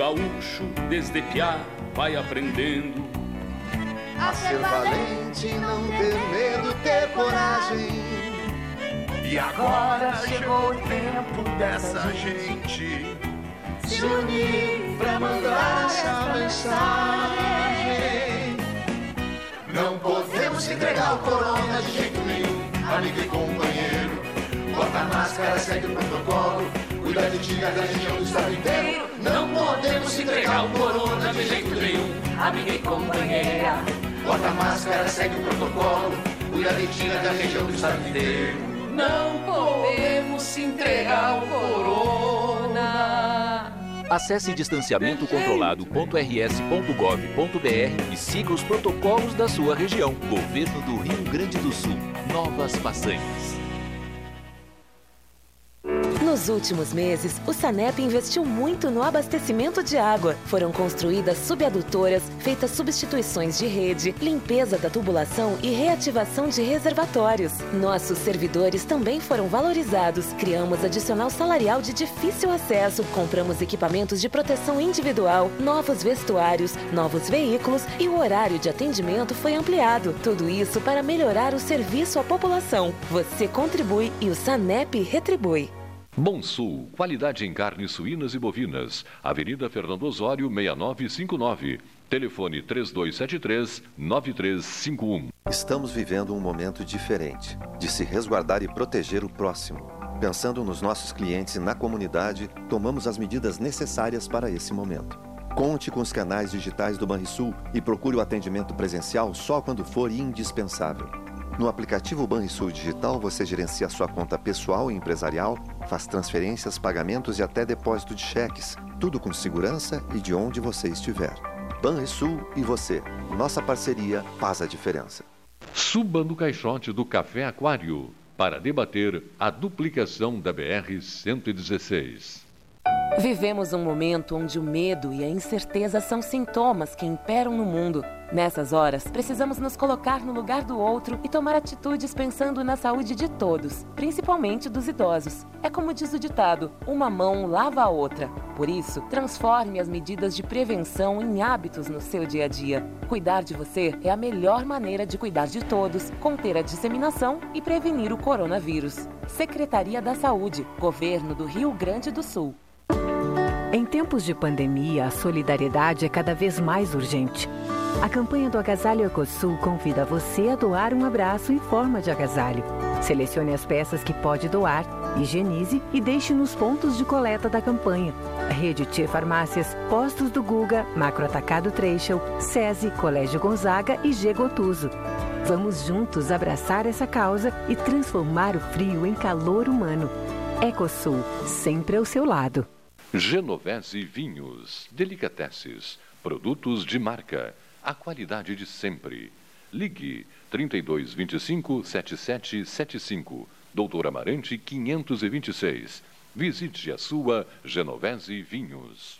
Gaúcho, desde piá, vai aprendendo a ser valente, não ter medo, ter coragem. E agora chegou o tempo dessa gente se unir pra mandar essa mensagem. Não podemos entregar o corona de jeito nenhum, amigo e companheiro. Bota a máscara, segue o protocolo Cuida de ti, da região do estado inteiro. Não podemos entregar o corona de jeito nenhum. Amiga e companheira. Bota a máscara, segue o protocolo. Cuida de ti, da região do estado inteiro. Não podemos entregar o corona. Acesse distanciamentocontrolado.rs.gov.br e siga os protocolos da sua região. Governo do Rio Grande do Sul. Novas façanhas. Nos últimos meses, o Sanep investiu muito no abastecimento de água. Foram construídas subadutoras, feitas substituições de rede, limpeza da tubulação e reativação de reservatórios. Nossos servidores também foram valorizados. Criamos adicional salarial de difícil acesso, compramos equipamentos de proteção individual, novos vestuários, novos veículos e o horário de atendimento foi ampliado. Tudo isso para melhorar o serviço à população. Você contribui e o Sanep retribui. Bom Sul, qualidade em carnes suínas e bovinas. Avenida Fernando Osório, 6959. Telefone 3273-9351. Estamos vivendo um momento diferente de se resguardar e proteger o próximo. Pensando nos nossos clientes e na comunidade, tomamos as medidas necessárias para esse momento. Conte com os canais digitais do Banrisul e procure o atendimento presencial só quando for indispensável. No aplicativo Banrisul Digital, você gerencia sua conta pessoal e empresarial, faz transferências, pagamentos e até depósito de cheques, tudo com segurança e de onde você estiver. Banrisul e você. Nossa parceria faz a diferença. Suba no caixote do Café Aquário para debater a duplicação da BR-116. Vivemos um momento onde o medo e a incerteza são sintomas que imperam no mundo. Nessas horas, precisamos nos colocar no lugar do outro e tomar atitudes pensando na saúde de todos, principalmente dos idosos. É como diz o ditado: uma mão lava a outra. Por isso, transforme as medidas de prevenção em hábitos no seu dia a dia. Cuidar de você é a melhor maneira de cuidar de todos, conter a disseminação e prevenir o coronavírus. Secretaria da Saúde, Governo do Rio Grande do Sul. Em tempos de pandemia, a solidariedade é cada vez mais urgente. A campanha do Agasalho Ecosul convida você a doar um abraço em forma de agasalho. Selecione as peças que pode doar, higienize e deixe nos pontos de coleta da campanha. Rede T Farmácias, Postos do Guga, Macro Atacado Treixel, SESI, Colégio Gonzaga e G Gotuso. Vamos juntos abraçar essa causa e transformar o frio em calor humano. Ecosul, sempre ao seu lado. Genovese Vinhos, Delicateces, produtos de marca, a qualidade de sempre. Ligue 3225 7775, Doutor Amarante 526. Visite a sua Genovese Vinhos.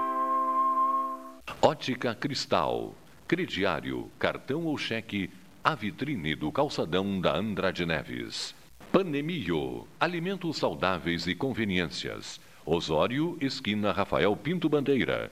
Ótica Cristal, crediário, cartão ou cheque, a vitrine do calçadão da Andrade Neves. Panemio, alimentos saudáveis e conveniências. Osório, esquina Rafael Pinto Bandeira.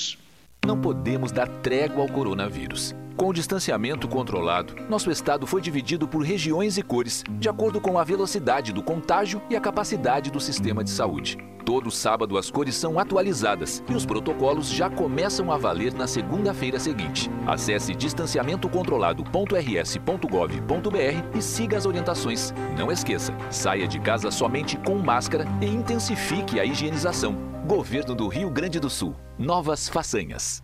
Não podemos dar trégua ao coronavírus. Com o distanciamento controlado, nosso estado foi dividido por regiões e cores, de acordo com a velocidade do contágio e a capacidade do sistema de saúde. Todo sábado as cores são atualizadas e os protocolos já começam a valer na segunda-feira seguinte. Acesse distanciamentocontrolado.rs.gov.br e siga as orientações. Não esqueça, saia de casa somente com máscara e intensifique a higienização. Governo do Rio Grande do Sul. Novas façanhas.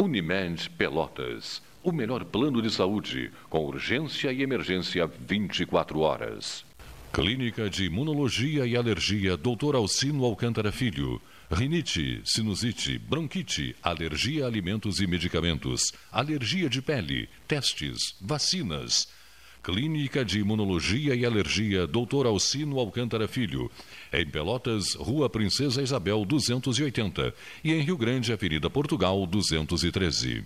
Unimed Pelotas. O melhor plano de saúde, com urgência e emergência 24 horas. Clínica de Imunologia e Alergia Dr. Alcino Alcântara Filho. Rinite, sinusite, bronquite, alergia a alimentos e medicamentos, alergia de pele, testes, vacinas. Clínica de Imunologia e Alergia Dr. Alcino Alcântara Filho. Em Pelotas, Rua Princesa Isabel 280 e em Rio Grande, Avenida Portugal 213.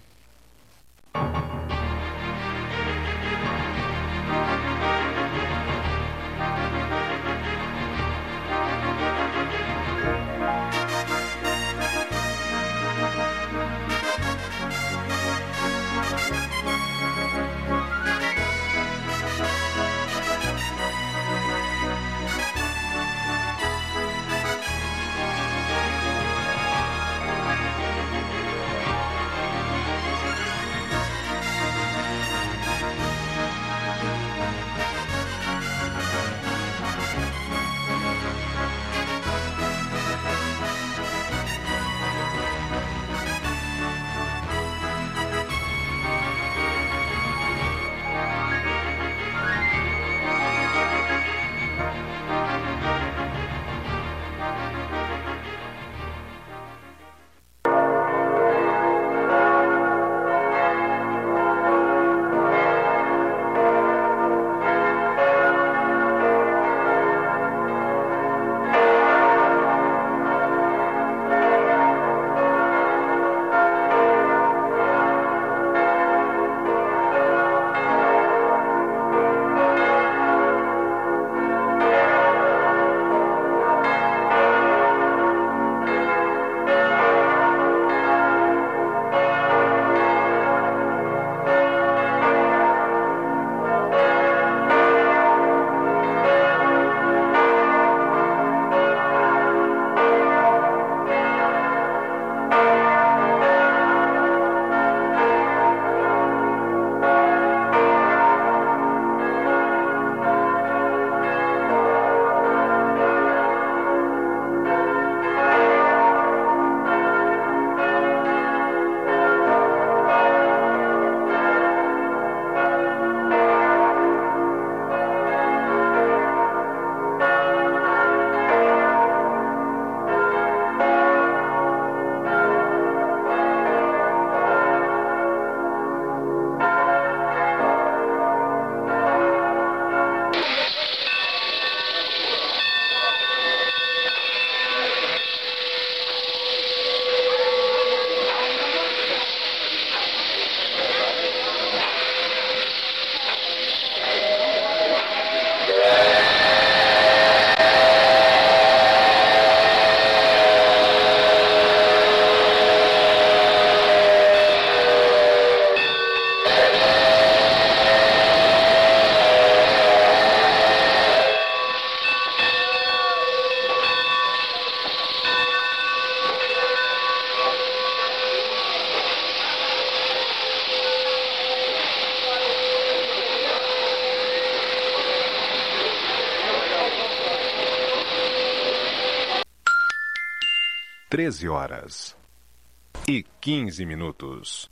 13 horas e 15 minutos.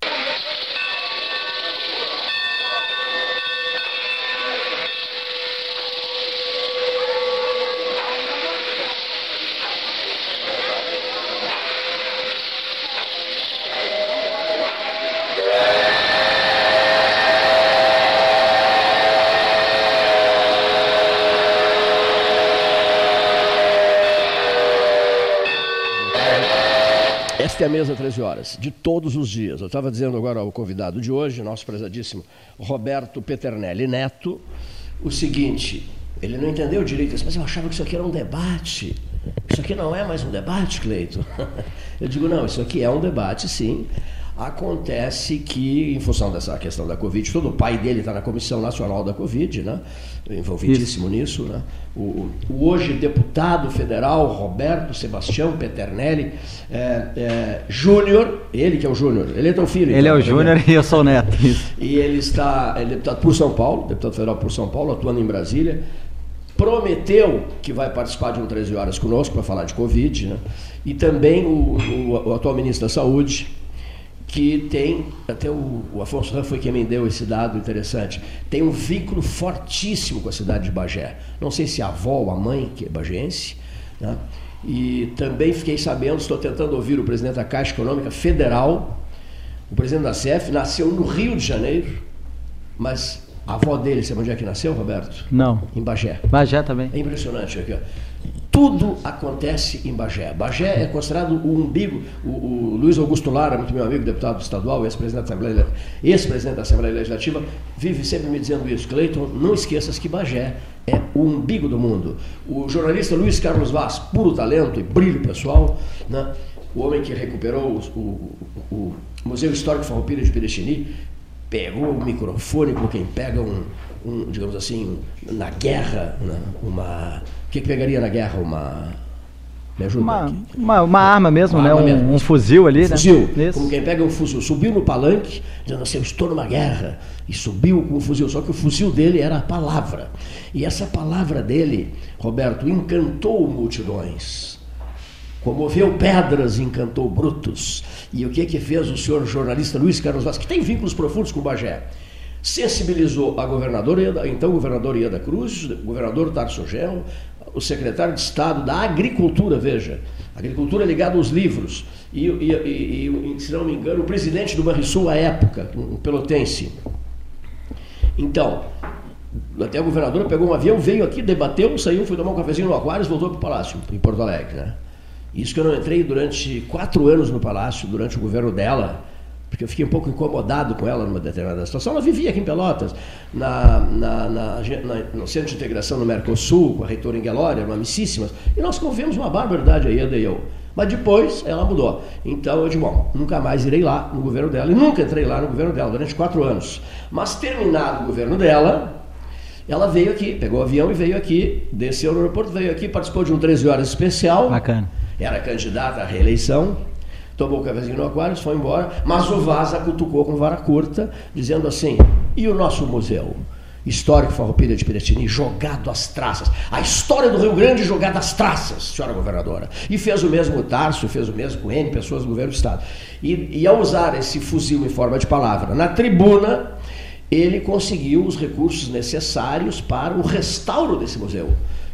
Esta é a mesa 13 horas, de todos os dias. Eu estava dizendo agora ao convidado de hoje, nosso prezadíssimo Roberto Peternelli Neto, o seguinte: ele não entendeu direito, mas eu achava que isso aqui era um debate. Isso aqui não é mais um debate, Cleito. Eu digo, não, isso aqui é um debate, sim. Acontece que, em função dessa questão da Covid, todo o pai dele está na Comissão Nacional da Covid, né? Envolvidíssimo Isso. nisso. Né? O, o, hoje deputado federal Roberto Sebastião Peternelli é, é, Júnior, ele que é o Júnior, ele é teu filho. Ele então, é o Júnior e eu sou o neto. Isso. E ele está, ele é deputado por São Paulo, deputado federal por São Paulo, atuando em Brasília. Prometeu que vai participar de um 13 horas conosco para falar de Covid, né? E também o, o, o atual ministro da Saúde, que tem, até o, o Afonso Ram foi quem me deu esse dado interessante, tem um vínculo fortíssimo com a cidade de Bagé. Não sei se a avó ou a mãe, que é bagense, né? e também fiquei sabendo, estou tentando ouvir o presidente da Caixa Econômica Federal, o presidente da CEF, nasceu no Rio de Janeiro, mas a avó dele, sabe onde é que nasceu, Roberto? Não. Em Bagé. Bagé também. É impressionante aqui, ó. Tudo acontece em Bagé. Bagé é considerado o umbigo. O, o Luiz Augusto Lara, muito meu amigo, deputado estadual, ex-presidente da, Assembleia, ex-presidente da Assembleia Legislativa, vive sempre me dizendo isso. Cleiton, não esqueças que Bagé é o umbigo do mundo. O jornalista Luiz Carlos Vaz, puro talento e brilho pessoal, né? o homem que recuperou o, o, o Museu Histórico Farroupilha de Piratini, pegou o microfone como quem pega um, um digamos assim, na guerra, né? uma o que, que pegaria na guerra? Uma. Me ajuda uma, uma, uma, arma mesmo, uma né? Arma um, mesmo. um, fuzil ali, um né? Fuzil. Isso. Como quem pega um fuzil. Subiu no palanque, dizendo assim, eu estou numa guerra. E subiu com o fuzil. Só que o fuzil dele era a palavra. E essa palavra dele, Roberto, encantou multidões. Comoveu pedras e encantou brutos. E o que que fez o senhor jornalista Luiz Carlos Vaz, que tem vínculos profundos com o Bagé? Sensibilizou a governadora, então governador Ieda Cruz, governador Tarso Genro, o secretário de Estado da Agricultura, veja, agricultura ligada aos livros, e, e, e, se não me engano, o presidente do Banrisul à época, um pelotense. Então, até a governadora pegou um avião, veio aqui, debateu, saiu, foi tomar um cafezinho no Aquários, voltou para o Palácio, em Porto Alegre. Né? Isso que eu não entrei durante quatro anos no Palácio, durante o governo dela, porque eu fiquei um pouco incomodado com ela numa determinada situação. Ela vivia aqui em Pelotas, na, na, na, no Centro de Integração no Mercosul, com a reitora Inguelória, eram amicíssimas, e nós convivemos uma barbaridade aí, Eda e eu. Mas depois ela mudou. Então eu disse, bom, nunca mais irei lá no governo dela. E nunca entrei lá no governo dela, durante quatro anos. Mas terminado o governo dela, ela veio aqui, pegou o avião e veio aqui, desceu no aeroporto, veio aqui, participou de um 13 horas especial. Bacana. Era candidata à reeleição tomou o cafezinho no aquário, foi embora, mas o Vaza cutucou com vara curta, dizendo assim: e o nosso museu? Histórico Farroupilha de Piratini, jogado às traças. A história do Rio Grande jogada às traças, senhora governadora. E fez o mesmo o Tarso, fez o mesmo com N pessoas do governo do Estado. E, e ao usar esse fuzil em forma de palavra na tribuna, ele conseguiu os recursos necessários para o restauro desse museu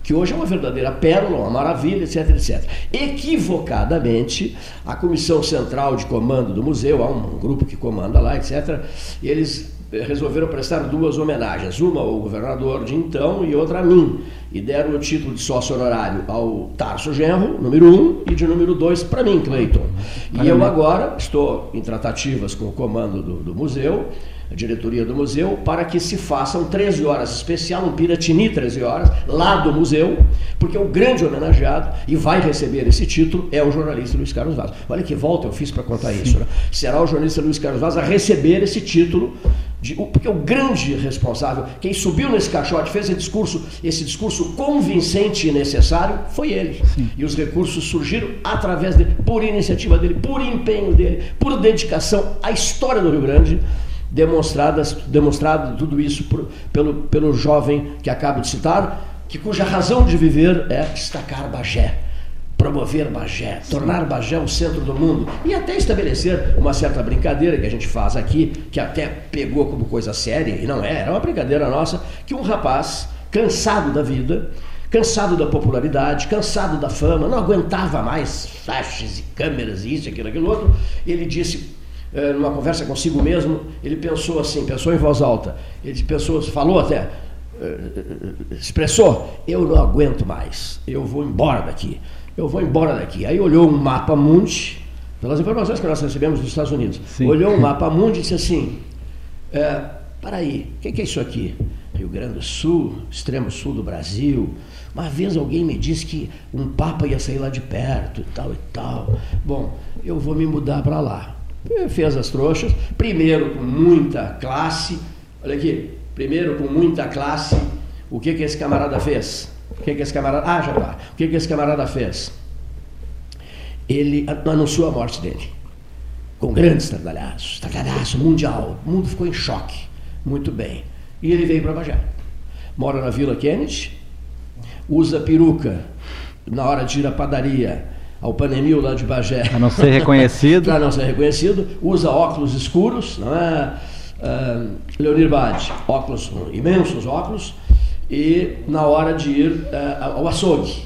que hoje é uma verdadeira pérola, uma maravilha, etc, etc. Equivocadamente, a Comissão Central de Comando do Museu, há um grupo que comanda lá, etc., eles resolveram prestar duas homenagens, uma ao governador de então e outra a mim, e deram o título de sócio honorário ao Tarso Genro, número um, e de número dois para mim, Cleiton. E eu agora estou em tratativas com o comando do, do museu, a diretoria do museu, para que se façam 13 horas especial, um Piratini 13 horas, lá do museu, porque o grande homenageado, e vai receber esse título, é o jornalista Luiz Carlos Vaz. Olha que volta eu fiz para contar Sim. isso. Né? Será o jornalista Luiz Carlos Vaz a receber esse título, de, porque o grande responsável, quem subiu nesse caixote, fez esse discurso, esse discurso convincente e necessário, foi ele. Sim. E os recursos surgiram através dele, por iniciativa dele, por empenho dele, por dedicação à história do Rio Grande demonstradas, demonstrado tudo isso por, pelo, pelo jovem que acabo de citar, que cuja razão de viver é destacar Bagé, promover Bagé, tornar Bagé o centro do mundo e até estabelecer uma certa brincadeira que a gente faz aqui, que até pegou como coisa séria, e não é, era uma brincadeira nossa, que um rapaz cansado da vida, cansado da popularidade, cansado da fama, não aguentava mais flashes e câmeras e isso, aquilo, aquilo outro, ele disse, numa conversa consigo mesmo, ele pensou assim, pensou em voz alta, ele pensou, falou até, eh, expressou, eu não aguento mais, eu vou embora daqui, eu vou embora daqui. Aí olhou um mapa mundi, pelas informações que nós recebemos dos Estados Unidos, Sim. olhou um mapa mundi e disse assim, é, para aí, o que, que é isso aqui? Rio Grande do Sul, extremo sul do Brasil, uma vez alguém me disse que um papa ia sair lá de perto e tal e tal. Bom, eu vou me mudar para lá. Fez as trouxas, primeiro com muita classe. Olha aqui, primeiro com muita classe. O que que esse camarada fez? O que que esse camarada. Ah, já tá. O que que esse camarada fez? Ele anunciou a morte dele. Com grandes estardalhaços, estardalhaço mundial. O mundo ficou em choque. Muito bem. E ele veio para Bagé. Mora na Vila Kennedy, usa peruca na hora de ir à padaria, ao Panemil lá de Bagé. Para não ser reconhecido. Para não ser reconhecido. Usa óculos escuros, não é? Uh, Leonir Bade, óculos, imensos óculos, e na hora de ir uh, ao açougue.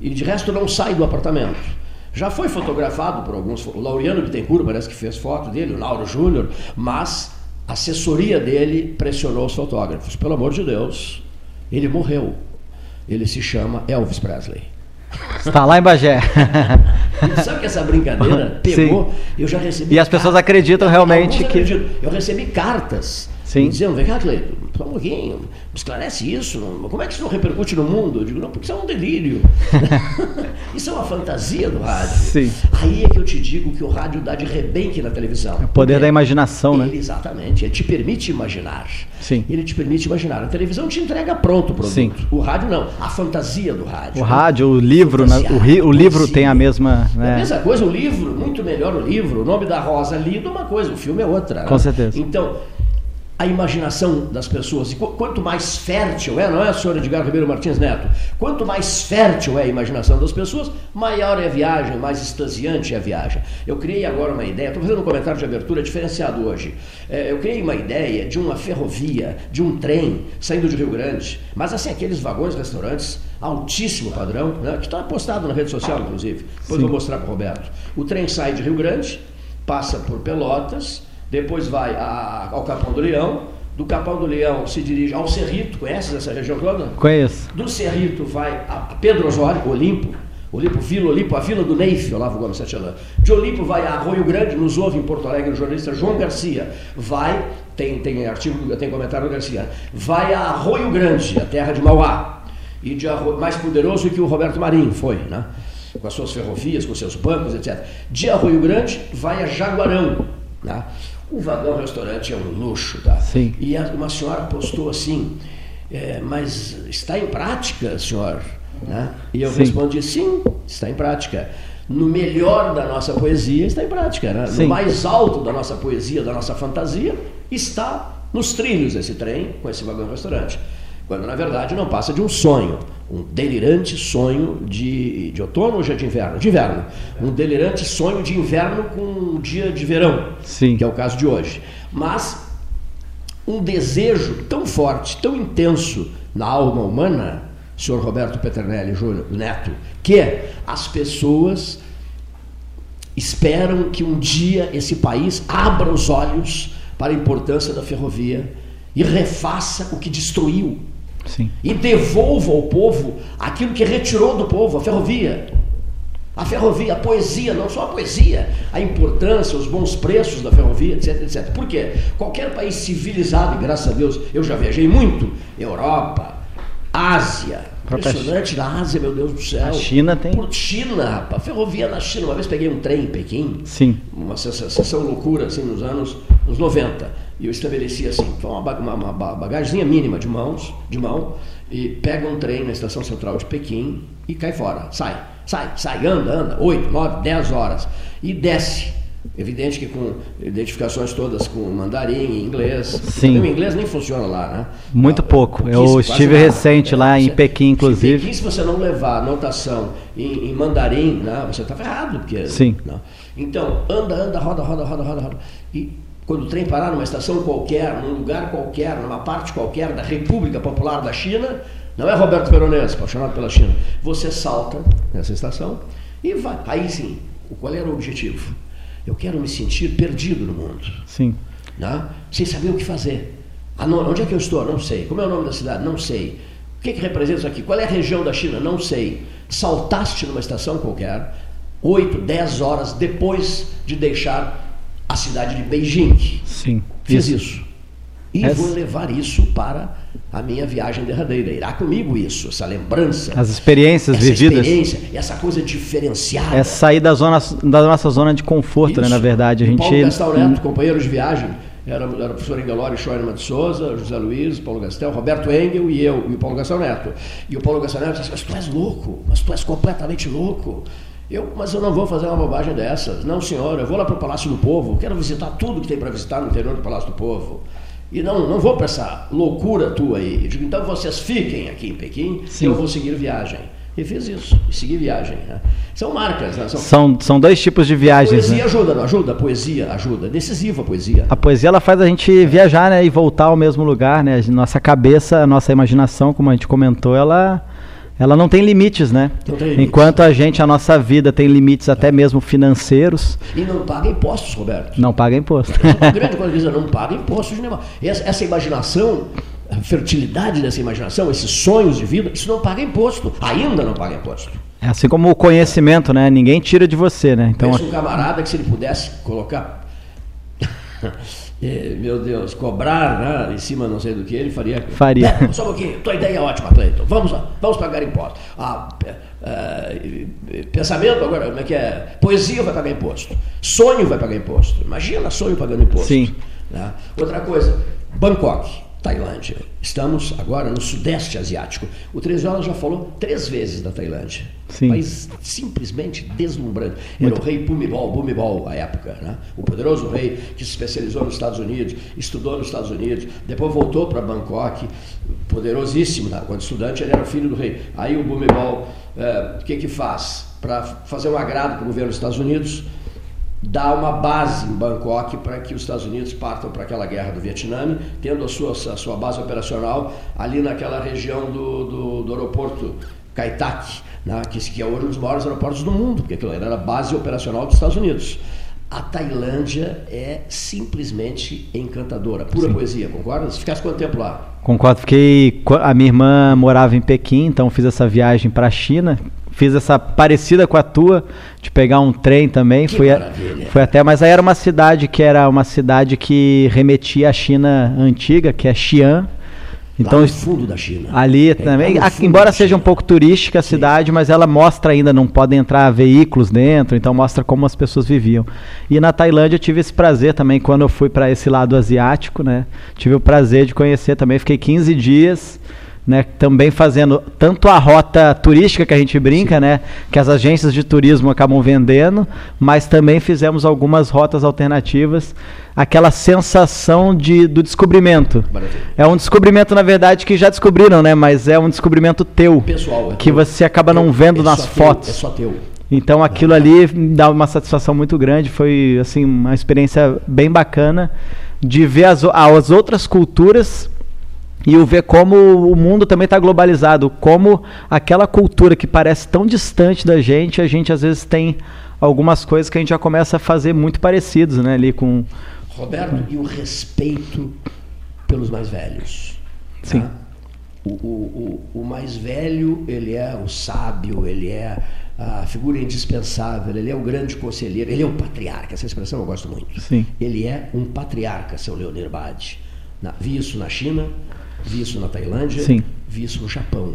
E de resto não sai do apartamento. Já foi fotografado por alguns, o Laureano Bittencourt parece que fez foto dele, o Lauro Júnior, mas a assessoria dele pressionou os fotógrafos. Pelo amor de Deus, ele morreu. Ele se chama Elvis Presley. Está lá em Bagé. sabe que essa brincadeira pegou? Sim. Eu já recebi. E as pessoas acreditam realmente que. Eu recebi cartas Sim. dizendo: vem cá, Cleiton, só um pouquinho, esclarece isso. Como é que isso não repercute no mundo? Eu digo: não, porque isso é um delírio. isso é uma fantasia do rádio. Sim. Aí é que eu te digo que o rádio dá de rebenque na televisão. É o poder da imaginação, ele, né? Exatamente. Ele te permite imaginar. Sim. Ele te permite imaginar. A televisão te entrega pronto o produto. Sim. O rádio não. A fantasia do rádio. O rádio, o livro, né? o, ri, o livro tem a mesma. Né? É a mesma coisa, o livro, muito melhor o livro. O nome da Rosa lido é uma coisa, o filme é outra. Com né? certeza. Então, a imaginação das pessoas. E quanto mais fértil é, não é, senhor Edgar Ribeiro Martins Neto? Quanto mais fértil é a imaginação das pessoas, maior é a viagem, mais extasiante é a viagem. Eu criei agora uma ideia, estou fazendo um comentário de abertura diferenciado hoje. É, eu criei uma ideia de uma ferrovia, de um trem saindo de Rio Grande, mas assim, aqueles vagões, restaurantes, altíssimo padrão, né, que está postado na rede social, inclusive. Depois Sim. vou mostrar para o Roberto. O trem sai de Rio Grande, passa por Pelotas, depois vai a, ao Capão do Leão, do Capão do Leão se dirige ao Cerrito, conheces essa região toda? Conheço. Do Cerrito vai a Pedro Osório, Olimpo, Olimpo Vila, Olimpo, a vila do Neif, Olavo Gomes Satelã. De Olimpo vai a Arroio Grande, nos ouve em Porto Alegre o jornalista João Garcia. Vai, tem, tem artigo, tem comentário do Garcia, vai a Arroio Grande, a terra de Mauá. E de Arroio, mais poderoso que o Roberto Marinho foi, né? Com as suas ferrovias, com seus bancos, etc. De Arroio Grande vai a Jaguarão, né? O vagão restaurante é um luxo, tá? Sim. E uma senhora postou assim, é, mas está em prática, senhor? Né? E eu sim. respondi, sim, está em prática. No melhor da nossa poesia está em prática, né? no mais alto da nossa poesia, da nossa fantasia, está nos trilhos esse trem com esse vagão restaurante. Quando na verdade não passa de um sonho um delirante sonho de, de outono ou já de inverno? De inverno. Um delirante sonho de inverno com um dia de verão, Sim. que é o caso de hoje. Mas um desejo tão forte, tão intenso na alma humana, senhor Roberto Peternelli Júnior, Neto, que as pessoas esperam que um dia esse país abra os olhos para a importância da ferrovia e refaça o que destruiu Sim. E devolva ao povo aquilo que retirou do povo, a ferrovia. A ferrovia, a poesia, não só a poesia, a importância, os bons preços da ferrovia, etc, etc. Por quê? Qualquer país civilizado, e graças a Deus eu já viajei muito, Europa, Ásia, impressionante na Ásia, meu Deus do céu. A China tem. Por China, rapaz, ferrovia na China. Uma vez peguei um trem em Pequim. Sim. Uma sensação loucura, assim, nos anos nos 90. E eu estabeleci assim, uma, uma, bagagemzinha mínima de mãos, de mão, e pega um trem na estação central de Pequim e cai fora. Sai, sai, sai, anda, anda, 8, 9, 10 horas. E desce Evidente que com identificações todas com mandarim, inglês. Sim. O inglês nem funciona lá, né? Muito pouco. Eu estive recente lá em Pequim, inclusive. Em Pequim, se você não levar anotação em, em mandarim, né, você está ferrado. Porque, Sim. Não. Então, anda, anda, roda, roda, roda, roda, roda. E quando o trem parar numa estação qualquer, num lugar qualquer, numa parte qualquer da República Popular da China, não é Roberto Veronese, apaixonado pela China, você salta nessa estação e vai. Aí sim, qual era o objetivo? Eu quero me sentir perdido no mundo. Sim. Né? Sem saber o que fazer. Ah, não, onde é que eu estou? Não sei. Como é o nome da cidade? Não sei. O que, que representa isso aqui? Qual é a região da China? Não sei. Saltaste numa estação qualquer, 8, 10 horas depois de deixar a cidade de Beijing. Sim. Fiz isso. isso. E Essa... vou levar isso para a minha viagem derradeira. Irá comigo isso, essa lembrança. As experiências essa vividas. Experiência, essa coisa diferenciada. É sair da, zona, da nossa zona de conforto, isso. né? Na verdade. A gente... Paulo Gastal Neto, companheiro de viagem, era, era o professor Engelori Scheuermann de Souza, José Luiz, Paulo Gastel, Roberto Engel e eu, e o Paulo Gastal Neto. E o Paulo Gastal Neto disse, mas tu és louco, mas tu és completamente louco. Eu, mas eu não vou fazer uma bobagem dessas. Não, senhor, eu vou lá para o Palácio do Povo, quero visitar tudo que tem para visitar no interior do Palácio do Povo. E não, não vou para essa loucura tua aí. Eu digo, então vocês fiquem aqui em Pequim, Sim. eu vou seguir viagem. E fiz isso, e segui viagem. Né? São marcas. Né? São... são... São, dois tipos de viagens. A poesia né? ajuda, não ajuda? A poesia ajuda. Decisiva a poesia. A poesia ela faz a gente viajar né, e voltar ao mesmo lugar. Né? Nossa cabeça, a nossa imaginação, como a gente comentou, ela ela não tem limites, né? Não tem limites. Enquanto a gente, a nossa vida tem limites até mesmo financeiros. E não paga impostos, Roberto. Não paga imposto. A grande coisa não paga impostos nenhuma. Essa, essa imaginação, a fertilidade dessa imaginação, esses sonhos de vida, isso não paga imposto. Ainda não paga imposto. É assim como o conhecimento, né? Ninguém tira de você, né? Então, Pensa um camarada que se ele pudesse colocar meu Deus, cobrar né, em cima não sei do que, ele faria. Faria. Só um pouquinho, tua ideia é ótima, Cleiton. Vamos lá, vamos pagar imposto. Ah, é, pensamento agora, como é que é? Poesia vai pagar imposto. Sonho vai pagar imposto. Imagina sonho pagando imposto. Sim. Né? Outra coisa, Bangkok. Tailândia. Estamos agora no Sudeste Asiático. O 13 Horas já falou três vezes da Tailândia. Sim. País simplesmente deslumbrante. Era Muito. o rei Bhumibol, Bhumibol à época, né? o poderoso rei que se especializou nos Estados Unidos, estudou nos Estados Unidos, depois voltou para Bangkok, poderosíssimo. Né? Quando estudante, ele era filho do rei. Aí o Bhumibol, o é, que, que faz? Para fazer um agrado para o governo dos Estados Unidos, dá uma base em Bangkok para que os Estados Unidos partam para aquela guerra do Vietnã, tendo a sua, a sua base operacional ali naquela região do, do, do aeroporto Kai Tak, né, que, que é hoje um dos maiores aeroportos do mundo, porque aquilo era a base operacional dos Estados Unidos. A Tailândia é simplesmente encantadora, pura Sim. poesia, concorda? Você ficasse quanto tempo lá? Concordo, fiquei. A minha irmã morava em Pequim, então fiz essa viagem para a China, fiz essa parecida com a tua, de pegar um trem também. Que fui, a, fui até, mas aí era uma cidade que era uma cidade que remetia à China antiga, que é Xi'an. Então, Lá no fundo da China. Ali é, também, a, embora seja um pouco turística a Sim. cidade, mas ela mostra ainda, não podem entrar veículos dentro, então mostra como as pessoas viviam. E na Tailândia eu tive esse prazer também, quando eu fui para esse lado asiático, né? Tive o prazer de conhecer também, fiquei 15 dias né, também fazendo tanto a rota turística que a gente brinca, Sim. né, que as agências de turismo acabam vendendo, mas também fizemos algumas rotas alternativas, aquela sensação de, do descobrimento. Maravilha. É um descobrimento na verdade que já descobriram, né, mas é um descobrimento teu, Pessoal, é que você acaba não vendo é nas fotos. Teu, é só teu. Então aquilo ali dá uma satisfação muito grande, foi assim uma experiência bem bacana de ver as, as outras culturas e o ver como o mundo também está globalizado, como aquela cultura que parece tão distante da gente, a gente às vezes tem algumas coisas que a gente já começa a fazer muito parecidos, né, ali com Roberto e o respeito pelos mais velhos. Sim. Tá? O, o, o, o mais velho, ele é o sábio, ele é a figura indispensável, ele é o grande conselheiro, ele é o patriarca, essa expressão eu gosto muito. Sim. Ele é um patriarca, seu Leonir Bade. vi isso na China, Vi isso na Tailândia, Sim. vi isso no Japão.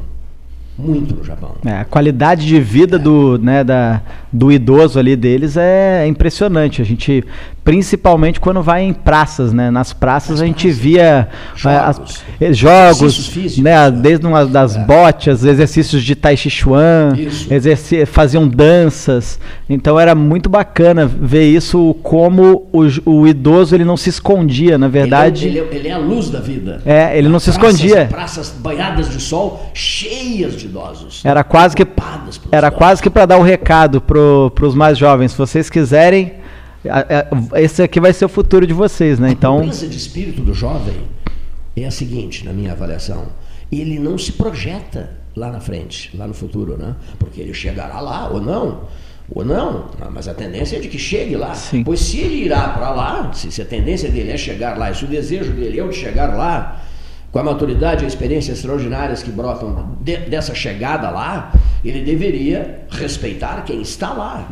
Muito no Japão. É, a qualidade de vida é. do, né, da, do idoso ali deles é impressionante. A gente principalmente quando vai em praças, né? Nas praças a gente via jogos, as, jogos né? Desde uma das é. botes, exercícios de Tai Chi Chuan, exerci faziam danças. Então era muito bacana ver isso como o, o idoso ele não se escondia, na verdade. Ele é, ele é, ele é a luz da vida. É, ele não se praças, escondia. Praças banhadas de sol, cheias de idosos. Era quase que era quase que para dar o um recado para os mais jovens, se vocês quiserem esse aqui vai ser o futuro de vocês, né? Então. A mudança de espírito do jovem é a seguinte, na minha avaliação: ele não se projeta lá na frente, lá no futuro, né? Porque ele chegará lá ou não. Ou não, mas a tendência é de que chegue lá. Sim. Pois se ele irá para lá, se, se a tendência dele é chegar lá, se o desejo dele é o de chegar lá, com a maturidade e a experiência extraordinárias que brotam de, dessa chegada lá, ele deveria respeitar quem está lá.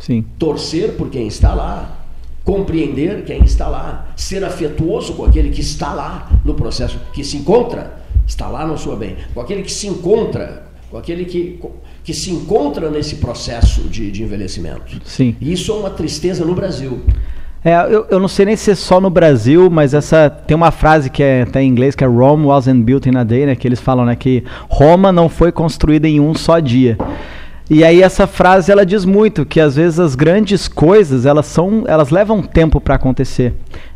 Sim. Torcer por quem está lá, compreender quem está lá, ser afetuoso com aquele que está lá no processo, que se encontra, está lá no sua bem, com aquele que se encontra, com aquele que, que se encontra nesse processo de, de envelhecimento. Sim. E isso é uma tristeza no Brasil. É, eu, eu não sei nem se é só no Brasil, mas essa tem uma frase que é tá em inglês que é Rome wasn't built in a day, né? Que eles falam, né? Que Roma não foi construída em um só dia. E aí essa frase ela diz muito que às vezes as grandes coisas elas são elas levam tempo para acontecer.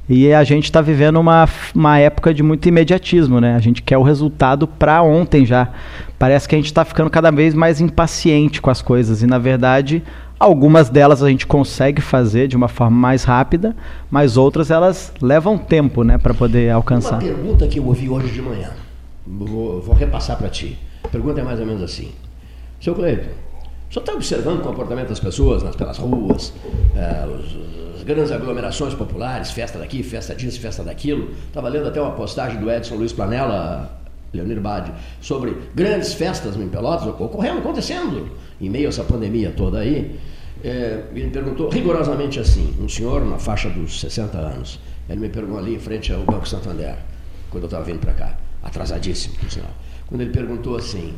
E a gente está vivendo uma, uma época de muito imediatismo, né? A gente quer o resultado para ontem já. Parece que a gente está ficando cada vez mais impaciente com as coisas e na verdade algumas delas a gente consegue fazer de uma forma mais rápida, mas outras elas levam tempo, né, para poder alcançar. Uma pergunta que eu ouvi hoje de manhã, vou, vou repassar para ti. A pergunta é mais ou menos assim: Seu Cleiton, só está observando o comportamento das pessoas nas, pelas ruas, é, os, as grandes aglomerações populares, festa daqui, festa disso, festa daquilo. Estava lendo até uma postagem do Edson Luiz Planella, Leonir Bade, sobre grandes festas em Pelotas ocorrendo, acontecendo, em meio a essa pandemia toda aí. É, ele perguntou rigorosamente assim, um senhor na faixa dos 60 anos, ele me perguntou ali em frente ao Banco Santander, quando eu estava vindo para cá, atrasadíssimo, por sinal. Quando ele perguntou assim,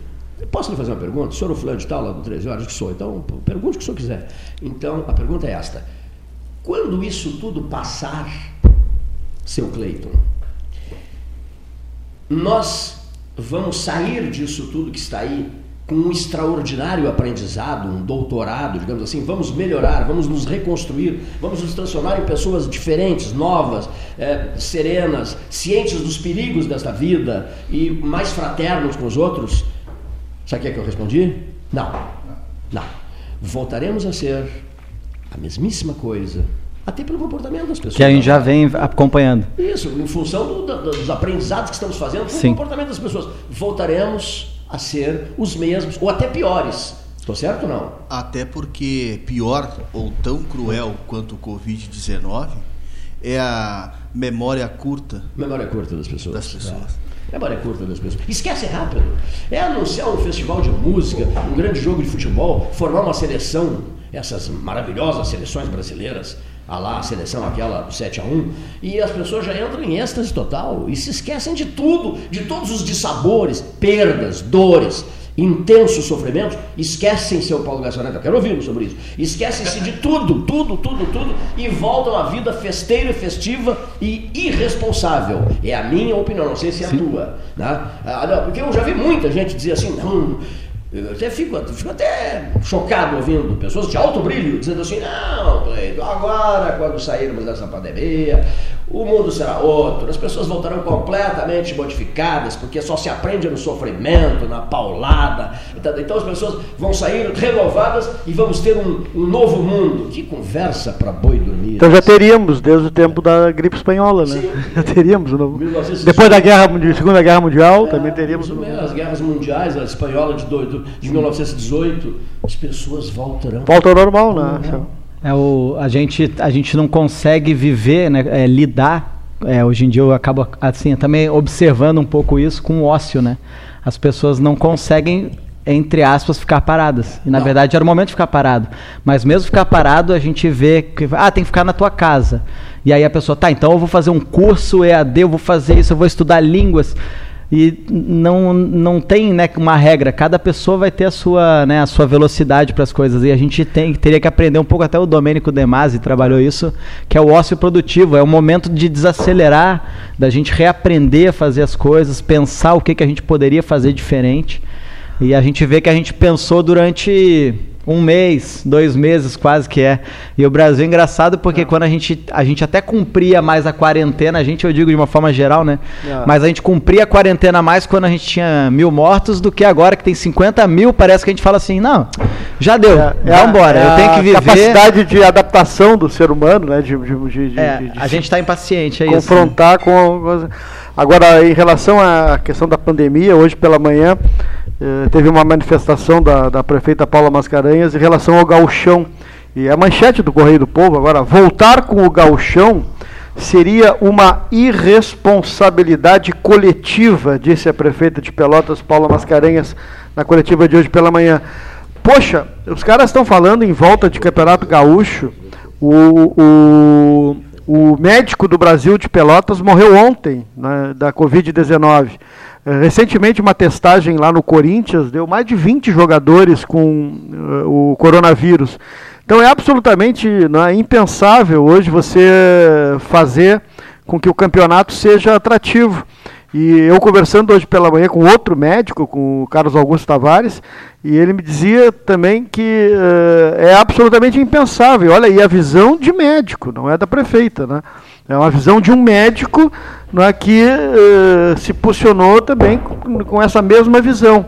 Posso lhe fazer uma pergunta? O senhor é o fulano de tal, lá do 13 horas que sou, então pergunte o que o senhor quiser. Então, a pergunta é esta. Quando isso tudo passar, seu Cleiton, nós vamos sair disso tudo que está aí com um extraordinário aprendizado, um doutorado, digamos assim, vamos melhorar, vamos nos reconstruir, vamos nos transformar em pessoas diferentes, novas, é, serenas, cientes dos perigos desta vida e mais fraternos com os outros. Sabe o que, é que eu respondi? Não. Não. Voltaremos a ser a mesmíssima coisa. Até pelo comportamento das pessoas. Que a gente já vem acompanhando. Isso, em função do, do, dos aprendizados que estamos fazendo com o comportamento das pessoas. Voltaremos a ser os mesmos, ou até piores. Estou certo ou não? Até porque pior ou tão cruel quanto o Covid-19 é a memória curta. Memória curta das pessoas. Das pessoas. É. Memória curta das pessoas. Esquece rápido. É anunciar um festival de música, um grande jogo de futebol, formar uma seleção, essas maravilhosas seleções brasileiras, a lá a seleção aquela do 7 a 1 e as pessoas já entram em êxtase total e se esquecem de tudo, de todos os dissabores, perdas, dores, intensos sofrimentos, esquecem seu Paulo Garçoneta, eu quero ouvir sobre isso, esquecem-se de tudo, tudo, tudo, tudo, e voltam à vida festeira, festiva e irresponsável. É a minha opinião, não sei se é a Sim. tua. Né? Ah, não, porque eu já vi muita gente dizer assim, não, eu até fico, fico até chocado ouvindo pessoas de alto brilho dizendo assim, não, Cleiton, agora quando sairmos dessa pandemia, o mundo será outro, as pessoas voltarão completamente modificadas, porque só se aprende no sofrimento, na paulada. Então, então as pessoas vão sair renovadas e vamos ter um, um novo mundo. Que conversa para boi dormir. Então já teríamos, desde o tempo da gripe espanhola, né? Sim. Já teríamos. No... Depois da guerra, Segunda Guerra Mundial, é, também teríamos. Mesmo, as guerras mundiais, a espanhola de, de 1918, as pessoas voltarão. Volta ao normal, né? É o, a, gente, a gente não consegue viver, né, é, lidar. É, hoje em dia eu acabo assim, também observando um pouco isso com o ócio, né? As pessoas não conseguem, entre aspas, ficar paradas. E na não. verdade era o momento de ficar parado. Mas mesmo ficar parado, a gente vê que ah, tem que ficar na tua casa. E aí a pessoa, tá, então eu vou fazer um curso EAD, eu vou fazer isso, eu vou estudar línguas. E não, não tem né, uma regra. Cada pessoa vai ter a sua, né, a sua velocidade para as coisas. E a gente tem, teria que aprender um pouco, até o Domênico Demasi trabalhou isso, que é o ócio produtivo. É o momento de desacelerar, da gente reaprender a fazer as coisas, pensar o que, que a gente poderia fazer diferente. E a gente vê que a gente pensou durante um mês, dois meses quase que é. E o Brasil é engraçado porque quando a gente, a gente até cumpria mais a quarentena, a gente, eu digo de uma forma geral, né? É. Mas a gente cumpria a quarentena mais quando a gente tinha mil mortos do que agora que tem 50 mil. Parece que a gente fala assim, não, já deu, É vambora, a- eu tenho que a viver. capacidade de adaptação do ser humano, né? De, de- de- É, de- a gente está impaciente, é isso. confrontar com. com- Agora, em relação à questão da pandemia, hoje pela manhã eh, teve uma manifestação da, da prefeita Paula Mascarenhas em relação ao gauchão. E a manchete do Correio do Povo agora, voltar com o gauchão seria uma irresponsabilidade coletiva, disse a prefeita de Pelotas, Paula Mascarenhas, na coletiva de hoje pela manhã. Poxa, os caras estão falando em volta de Campeonato Gaúcho. O, o, o médico do Brasil de Pelotas morreu ontem né, da Covid-19. Eh, Recentemente, uma testagem lá no Corinthians deu mais de 20 jogadores com eh, o coronavírus. Então é absolutamente né, impensável hoje você fazer com que o campeonato seja atrativo. E eu conversando hoje pela manhã com outro médico, com o Carlos Augusto Tavares, e ele me dizia também que eh, é absolutamente impensável. Olha, e a visão de médico, não é da prefeita, né? É uma visão de um médico não é, que eh, se posicionou também com, com essa mesma visão.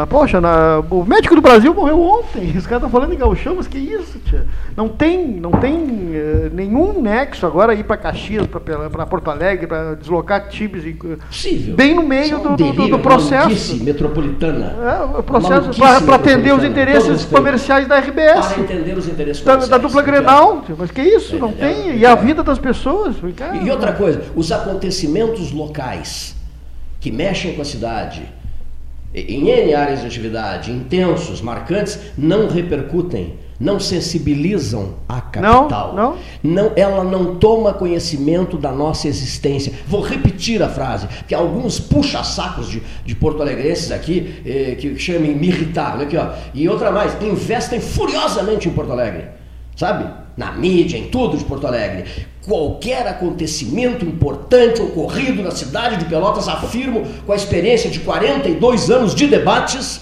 É? Poxa, na- o médico do Brasil morreu ontem. Os caras estão falando em gauchão, mas que isso, tia? Não tem, não tem eh, nenhum nexo agora ir para Caxias, para Porto Alegre, para deslocar times em- Possível. bem no meio é do, um do- do- processo. metropolitana. É, o processo para atender os interesses comerciais da RBS. Para entender os interesses Da, da comerciais. dupla Grenal, tio, mas que isso? Não tem. E a vida das pessoas? cara, E outra coisa, os acontecimentos locais que mexem com a cidade, em N áreas de atividade, intensos, marcantes, não repercutem, não sensibilizam a capital. não. Não, ela não toma conhecimento da nossa existência. Vou repetir a frase, porque alguns puxa-sacos de, de porto-alegrenses aqui eh, que chamem me irritar. Olha aqui, ó. E outra mais, investem furiosamente em Porto Alegre. Sabe? Na mídia, em tudo de Porto Alegre. Qualquer acontecimento importante ocorrido na cidade de Pelotas, afirmo, com a experiência de 42 anos de debates,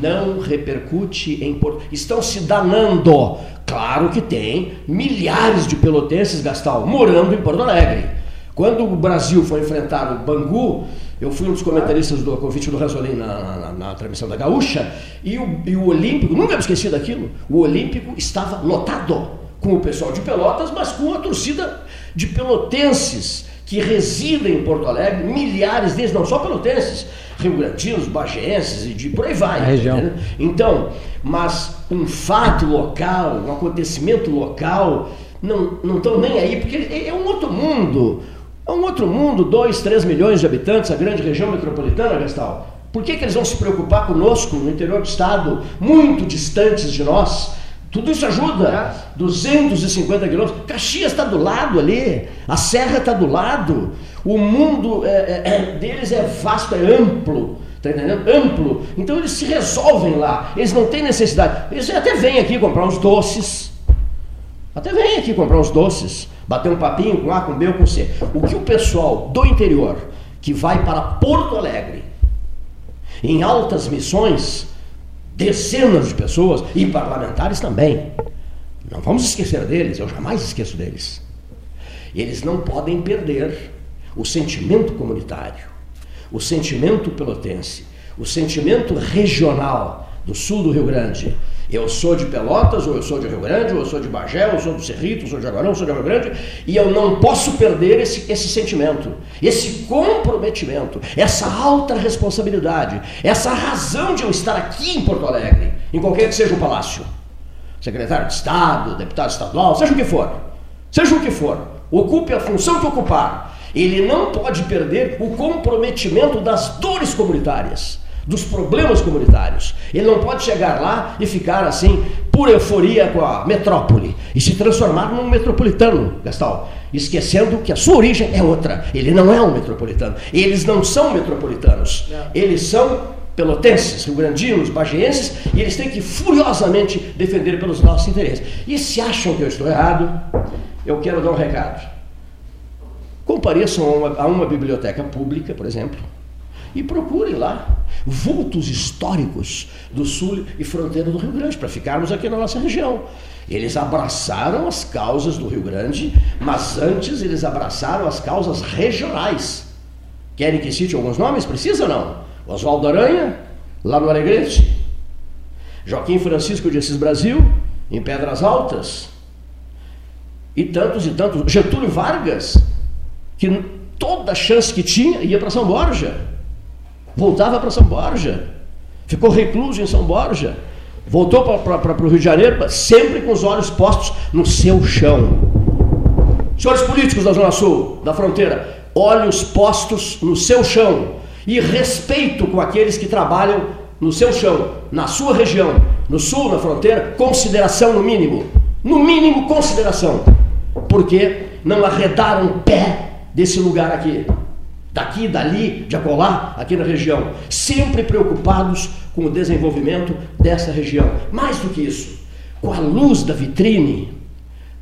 não repercute em Porto. Estão se danando. Claro que tem milhares de pelotenses, Gastal, morando em Porto Alegre. Quando o Brasil foi enfrentar o Bangu, eu fui um dos comentaristas do convite do Rasolim na, na- na- na transmissão da Gaúcha, e o, e o Olímpico, nunca me esqueci daquilo, o Olímpico estava lotado com o pessoal de Pelotas, mas com a torcida de pelotenses que residem em Porto Alegre, milhares deles, não só pelotenses, rio-grandinos, bageenses e de por aí vai. Região. entendeu? Então, mas um fato local, um acontecimento local, não não estão nem aí, porque é é um outro mundo. É um outro mundo, 2, 3 milhões de habitantes, a grande região metropolitana, Gastal. Por que, que eles vão se preocupar conosco no interior do estado, muito distantes de nós? Tudo isso ajuda. 250 quilômetros. Caxias está do lado ali, a serra está do lado. O mundo é, é, é, deles é vasto, é amplo. Tá entendendo? Amplo. Então eles se resolvem lá. Eles não têm necessidade. Eles até vêm aqui comprar uns doces. Até vêm aqui comprar uns doces. Bater um papinho com A, com B ou com C. O que o pessoal do interior que vai para Porto Alegre em altas missões, dezenas de pessoas e parlamentares também. Não vamos esquecer deles, eu jamais esqueço deles. Eles não podem perder o sentimento comunitário, o sentimento pelotense, o sentimento regional do sul do Rio Grande. Eu sou de Pelotas, ou eu sou de Rio Grande, ou eu sou de Bagé, ou eu sou do Cerrito, ou sou de Jaguarão, ou sou de Rio Grande, e eu não posso perder esse, esse sentimento, esse comprometimento, essa alta responsabilidade, essa razão de eu estar aqui em Porto Alegre, em qualquer que seja o palácio. Secretário de Estado, deputado estadual, seja o que for, seja o que for, ocupe a função que ocupar, ele não pode perder o comprometimento das dores comunitárias, dos problemas comunitários. Ele não pode chegar lá e ficar assim, por euforia com a metrópole e se transformar num metropolitano, Gastal, esquecendo que a sua origem é outra. Ele não é um metropolitano. Eles não são metropolitanos. Eles são pelotenses, rio-grandinos, bagienses, e eles têm que furiosamente defender pelos nossos interesses. E se acham que eu estou errado, eu quero dar um recado. Compareçam a uma, a uma biblioteca pública, por exemplo, e procurem lá vultos históricos do sul e fronteira do Rio Grande, para ficarmos aqui na nossa região. Eles abraçaram as causas do Rio Grande, mas antes eles abraçaram as causas regionais. Querem que cite alguns nomes? Precisa ou não? Oswaldo Aranha, lá no Alegrete. Joaquim Francisco de Assis Brasil, em Pedras Altas. E tantos e tantos. Getúlio Vargas, que toda chance que tinha ia para São Borja. Voltava para São Borja. Ficou recluso em São Borja. Voltou para o Rio de Janeiro, sempre com os olhos postos no seu chão. Senhores políticos da Zona Sul, da fronteira, olhos postos no seu chão e respeito com aqueles que trabalham no seu chão, na sua região, no sul, na fronteira, consideração no mínimo. No mínimo, consideração. Porque não arredaram o pé desse lugar aqui. Daqui, dali, de acolá, aqui na região. Sempre preocupados com o desenvolvimento dessa região. Mais do que isso, com a luz da vitrine.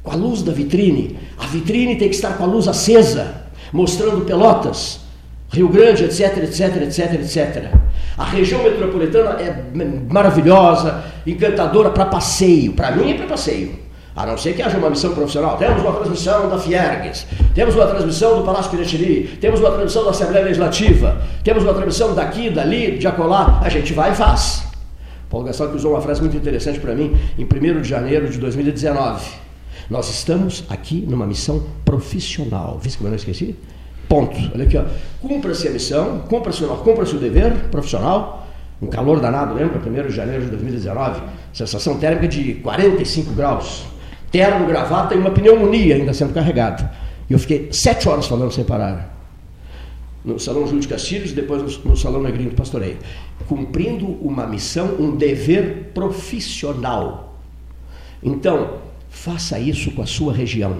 Com a luz da vitrine. A vitrine tem que estar com a luz acesa, mostrando pelotas, Rio Grande, etc, etc, etc, etc. A região metropolitana é maravilhosa, encantadora para passeio. Para mim é para passeio. A não ser que haja uma missão profissional. Temos uma transmissão da Fiergues, temos uma transmissão do Palácio Piratiri, temos uma transmissão da Assembleia Legislativa, temos uma transmissão daqui, dali, de acolá. A gente vai e faz. Paulo Gastão usou uma frase muito interessante para mim em 1 de janeiro de 2019. Nós estamos aqui numa missão profissional. Viu como eu não esqueci? Ponto. Olha aqui, ó. Cumpra-se a missão, cumpra-se cumpra o dever profissional. Um calor danado, lembra? 1 de janeiro de 2019. Sensação térmica de 45 graus. Terno, gravata e uma pneumonia ainda sendo carregada. E eu fiquei sete horas falando sem parar. No Salão Júlio de Castilhos depois no Salão Negrinho do Pastoreio. Cumprindo uma missão, um dever profissional. Então, faça isso com a sua região.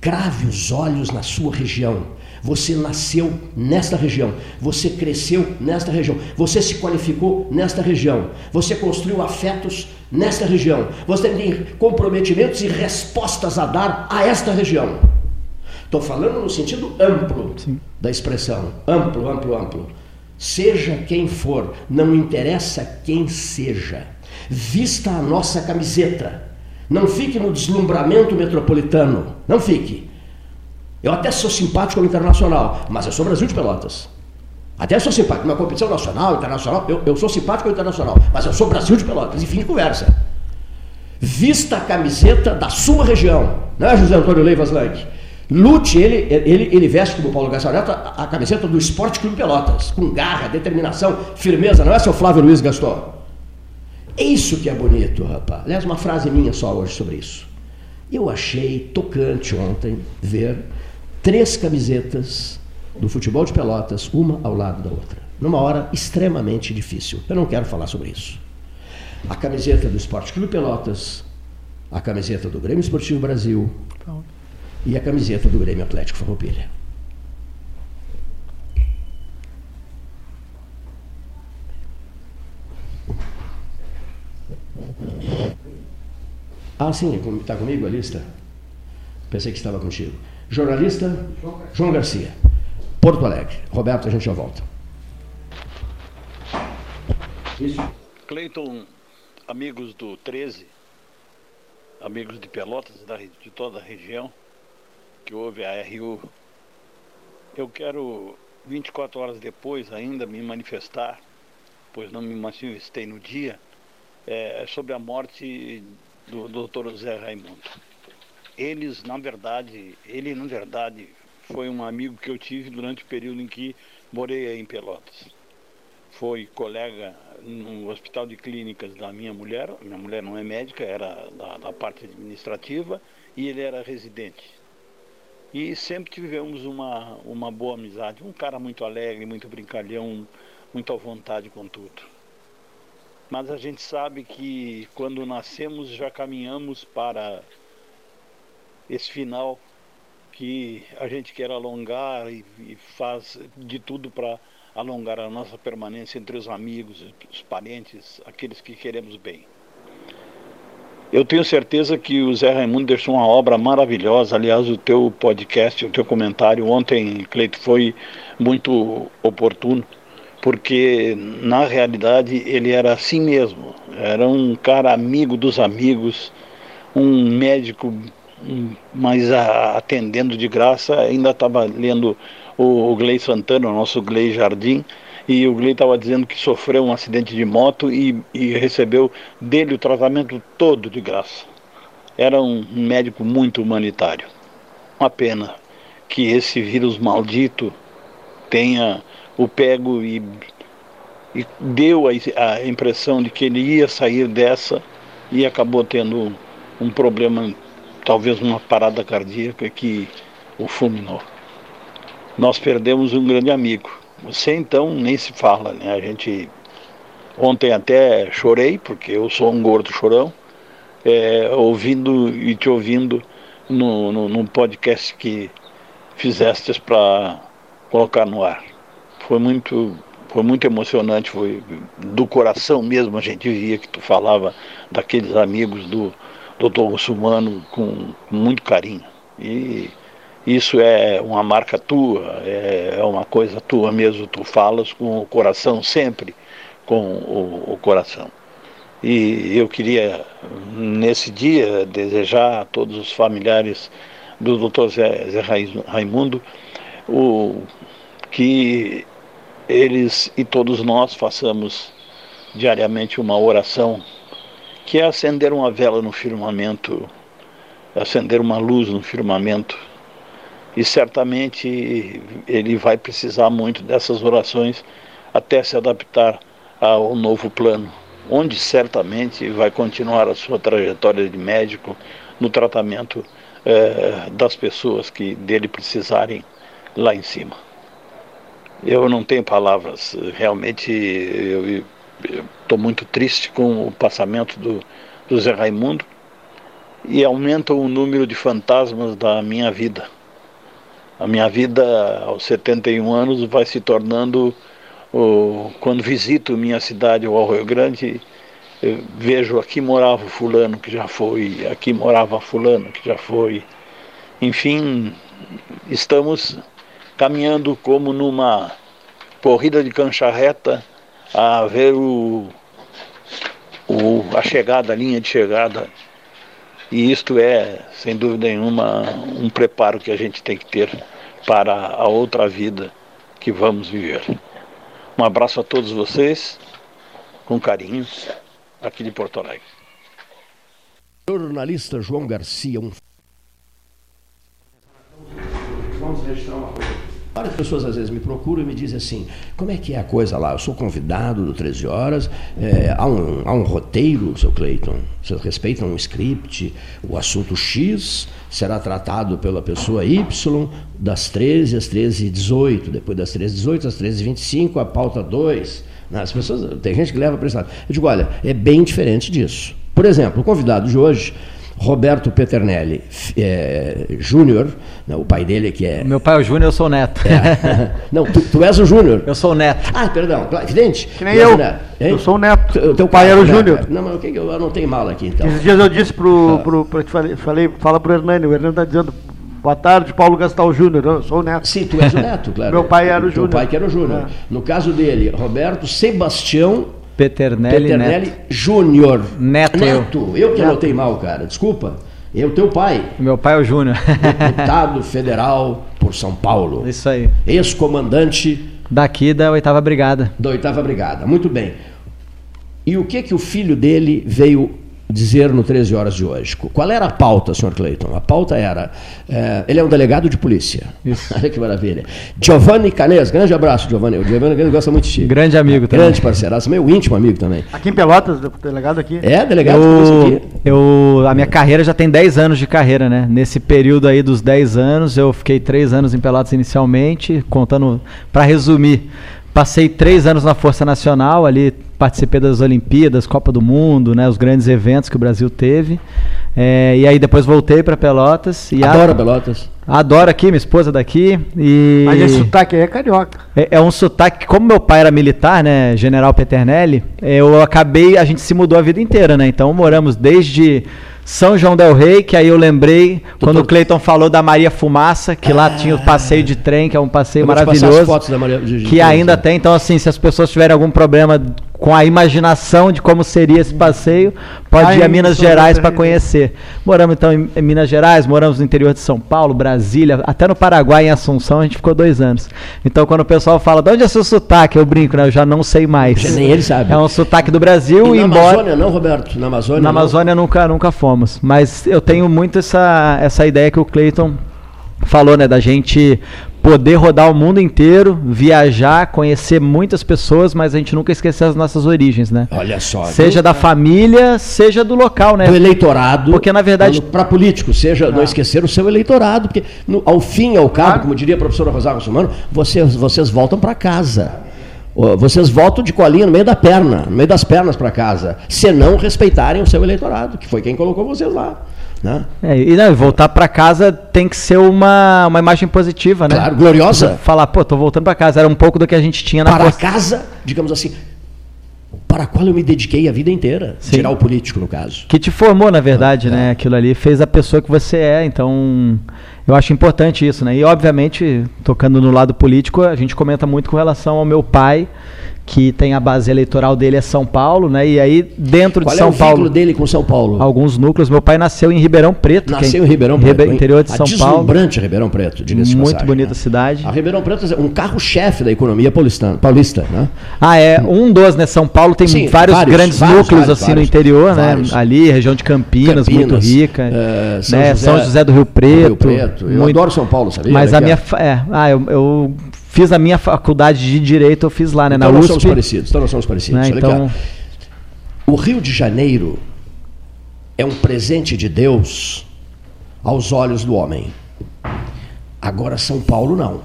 Crave os olhos na sua região você nasceu nesta região, você cresceu nesta região, você se qualificou nesta região, você construiu afetos nesta região, você tem comprometimentos e respostas a dar a esta região. Estou falando no sentido amplo Sim. da expressão, amplo, amplo, amplo. Seja quem for, não interessa quem seja, vista a nossa camiseta. Não fique no deslumbramento metropolitano, não fique. Eu até sou simpático ao internacional, mas eu sou Brasil de Pelotas. Até sou simpático. Na competição nacional, internacional, eu, eu sou simpático ao internacional, mas eu sou Brasil de Pelotas. Enfim de conversa. Vista a camiseta da sua região. Não é José Antônio Leivas Lang? Lute, ele, ele, ele veste como Paulo Gassareto a, a camiseta do Esporte Clube Pelotas, com garra, determinação, firmeza, não é seu Flávio Luiz Gaston? É isso que é bonito, rapaz. Aliás, uma frase minha só hoje sobre isso. Eu achei tocante ontem ver três camisetas do futebol de Pelotas, uma ao lado da outra, numa hora extremamente difícil. Eu não quero falar sobre isso. A camiseta do Esporte Clube Pelotas, a camiseta do Grêmio Esportivo Brasil e a camiseta do Grêmio Atlético Farroupilha. Ah, sim, está comigo a lista? Pensei que estava contigo. Jornalista João Garcia, Porto Alegre. Roberto, a gente já volta. Cleiton, amigos do 13, amigos de Pelotas, de toda a região, que houve a RU, eu quero 24 horas depois ainda me manifestar, pois não me manifestei no dia, é, sobre a morte do Dr. Zé Raimundo eles, na verdade, ele, na verdade, foi um amigo que eu tive durante o período em que morei em Pelotas. Foi colega no hospital de clínicas da minha mulher, minha mulher não é médica, era da, da parte administrativa, e ele era residente. E sempre tivemos uma, uma boa amizade. Um cara muito alegre, muito brincalhão, muito à vontade com tudo. Mas a gente sabe que quando nascemos já caminhamos para esse final que a gente quer alongar e, e faz de tudo para alongar a nossa permanência entre os amigos, os parentes, aqueles que queremos bem. Eu tenho certeza que o Zé Raimundo deixou uma obra maravilhosa. Aliás, o teu podcast, o teu comentário ontem, Cleito, foi muito oportuno, porque na realidade ele era assim mesmo. Era um cara amigo dos amigos, um médico, mas atendendo de graça. Ainda estava lendo o, o Glei Santana, o nosso Glei Jardim, e o Glei estava dizendo que sofreu um acidente de moto e, e, recebeu dele o tratamento todo de graça. Era um médico muito humanitário. Uma pena que esse vírus maldito tenha o pego e, e deu a, a, impressão de que ele ia sair dessa e acabou tendo um problema, talvez uma parada cardíaca que o fulminou. Nós perdemos um grande amigo você então nem se fala, né? A gente ontem até chorei porque eu sou um gordo chorão, é, ouvindo e te ouvindo no, no, no podcast que fizestes para colocar no ar. Foi muito foi muito emocionante, foi do coração mesmo a gente via que tu falava daqueles amigos do doutor Russumano com, com muito carinho. E isso é uma marca tua, é, é uma coisa tua mesmo, tu falas com o coração sempre, com o, o coração. E eu queria, nesse dia, desejar a todos os familiares do Dr. Zé, Zé Raimundo o, que eles e todos nós façamos diariamente uma oração, que é acender uma vela no firmamento, acender uma luz no firmamento e certamente ele vai precisar muito dessas orações até se adaptar ao novo plano, onde certamente vai continuar a sua trajetória de médico no tratamento eh, das pessoas que dele precisarem lá em cima. Eu não tenho palavras, realmente eu estou muito triste com o passamento do, do Zé Raimundo e aumenta o número de fantasmas da minha vida a minha vida aos 71 anos vai se tornando, oh, quando visito minha cidade, o Rio Grande, vejo aqui morava fulano que já foi, aqui morava fulano que já foi. Enfim, estamos caminhando como numa corrida de cancha reta a ver o, o, a chegada, a linha de chegada. E isto é, sem dúvida nenhuma, um preparo que a gente tem que ter para a outra vida que vamos viver. Um abraço a todos vocês, com carinho, aqui de Porto Alegre. Jornalista João Garcia, um. Vamos registrar uma coisa. Várias pessoas às vezes me procuram e me dizem assim: como é que é a coisa lá? Eu sou convidado do 13 Horas, é, há, um, há um roteiro, seu Cleiton? Vocês respeitam um script? O assunto X será tratado pela pessoa Y das 13 às 13h18, depois das 13h18 às 13h25, a pauta 2. Né? As pessoas, tem gente que leva para esse lado. Eu digo: olha, é bem diferente disso. Por exemplo, o convidado de hoje Roberto Peternelli é, Júnior, o pai dele que é. Meu pai é o Júnior, eu sou o neto. É. Não, tu, tu, és o Júnior. Eu sou o neto. Ah, perdão, evidente. Que nem eu. Eu sou o neto. O teu pai era o Júnior. Não, mas o que eu anotei mal aqui então. Esses dias eu disse pro. Ah. pro, pro te falei, falei, fala pro Hernani, o Hernani está dizendo. Boa tarde, Paulo Gastal Júnior. Eu sou o neto. Sim, tu és o neto, claro. Meu pai era o Júnior. Meu pai que era o Júnior. É. No caso dele, Roberto Sebastião Peternelli, Peternelli Júnior. Neto. Neto. Eu, eu que anotei mal, cara. Desculpa. Eu, teu pai. Meu pai é o Júnior. Deputado federal por São Paulo. Isso aí. Ex-comandante. Daqui da oitava brigada. Da oitava brigada. Muito bem. E o que que o filho dele veio dizer no 13 horas de hoje. Qual era a pauta, senhor Cleiton? A pauta era. É, ele é um delegado de polícia. Isso. Olha que maravilha. Giovanni Canes, grande abraço, Giovanni. O Giovanni Canes gosta muito de ti. Grande amigo também. Grande parceiraço, meu íntimo amigo também. Aqui em Pelotas, delegado aqui? É, delegado eu, de polícia aqui. Eu, a minha carreira já tem 10 anos de carreira, né? Nesse período aí dos 10 anos, eu fiquei 3 anos em Pelotas inicialmente, contando, para resumir, Passei três anos na Força Nacional, ali participei das Olimpíadas, Copa do Mundo, né, os grandes eventos que o Brasil teve. É, e aí depois voltei para Pelotas. E Adoro a... Pelotas. Adoro aqui, minha esposa daqui. E... Mas esse sotaque aí é carioca. É, é, um sotaque, como meu pai era militar, né, General Peternelli, eu acabei, a gente se mudou a vida inteira, né? Então moramos desde são João Del Rei, que aí eu lembrei Doutor... quando o Cleiton falou da Maria Fumaça, que ah, lá tinha o passeio de trem, que é um passeio maravilhoso. Maria, de, de que ainda tem. Então, assim, se as pessoas tiverem algum problema com a imaginação de como seria esse passeio, pode Ai, ir a Minas Gerais para conhecer. Moramos então em, em, Minas Gerais, moramos no interior de São Paulo, Brasília, até no Paraguai, em Assunção, a gente ficou dois anos. Então, quando o pessoal fala, de onde é seu sotaque? Eu brinco, né? Eu já não sei mais. Já nem ele sabe. É um sotaque do Brasil, e na embora. Amazônia, não, Roberto? Na Amazônia? Na Amazônia nunca, nunca fomos. Mas eu tenho muito essa, essa ideia que o Cleiton falou, né? Da gente poder rodar o mundo inteiro, viajar, conhecer muitas pessoas, mas a gente nunca esquecer as nossas origens, né? Olha só. Seja viu? da família, seja do local, né? Do eleitorado. Porque na verdade para político, seja ah. não esquecer o seu eleitorado, porque no, ao fim ao cabo, ah. como diria a professora Rosário Russomano, vocês vocês voltam para casa. Vocês voltam de colinha no meio da perna, no meio das pernas para casa, se não respeitarem o seu eleitorado, que foi quem colocou vocês lá. Né? É, e não, voltar para casa tem que ser uma, uma imagem positiva, né? Claro, gloriosa. Falar, pô, tô voltando para casa. Era um pouco do que a gente tinha na Para post... casa, digamos assim, para a qual eu me dediquei a vida inteira. Sim. Tirar o político, no caso. Que te formou, na verdade, ah, né? É. Aquilo ali fez a pessoa que você é. Então, eu acho importante isso, né? E, obviamente, tocando no lado político, a gente comenta muito com relação ao meu pai que tem a base eleitoral dele é São Paulo, né? E aí dentro Qual de São Paulo. Qual é o vínculo dele com São Paulo? Alguns núcleos. Meu pai nasceu em Ribeirão Preto. Nasceu em Ribeirão Preto. Ribe... Interior de São Paulo. Deslumbrante Ribeirão Preto, diga-se Muito passagem, bonita né? cidade. A Ribeirão Preto é um carro-chefe da economia paulista, paulista, né? Ah, é. Um dos, né? São Paulo tem Sim, vários, vários, grandes vários, núcleos vários, assim no interior, né? Ali, região de Campinas, Campinas muito rica. Uh, São, né? José, São José do Rio Preto. Rio Preto. Eu muito... adoro São Paulo, sabia? Mas a minha. É, ah, eu, eu fiz a minha faculdade de direito, eu fiz lá, né, então na nós USP. Somos parecidos, então nós somos parecidos. Né, então... O Rio de Janeiro é um presente de Deus aos olhos do homem. Agora São Paulo não.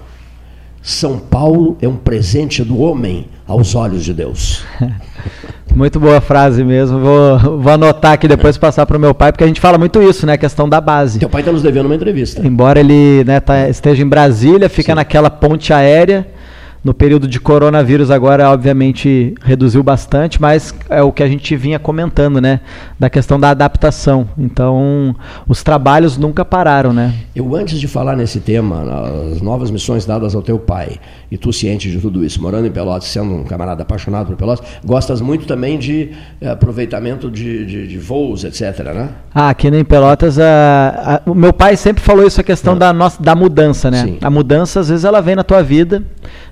São Paulo é um presente do homem aos olhos de Deus. Muito boa frase mesmo. Vou, vou anotar aqui depois passar para o meu pai, porque a gente fala muito isso, né? A questão da base. Teu pai está nos devendo uma entrevista. Embora ele né, tá, esteja em Brasília, fica Sim. naquela ponte aérea no período de coronavírus agora, obviamente, reduziu bastante, mas é o que a gente vinha comentando, né? Da questão da adaptação. Então, os trabalhos nunca pararam, né? Eu, antes de falar nesse tema, as novas missões dadas ao teu pai, e tu ciente de tudo isso, morando em Pelotas, sendo um camarada apaixonado por Pelotas, gostas muito também de eh, aproveitamento de, de, de voos, etc, né? Ah, aqui em Pelotas, a, a, o meu pai sempre falou isso, a questão ah. da, nossa, da mudança, né? Sim. A mudança, às vezes, ela vem na tua vida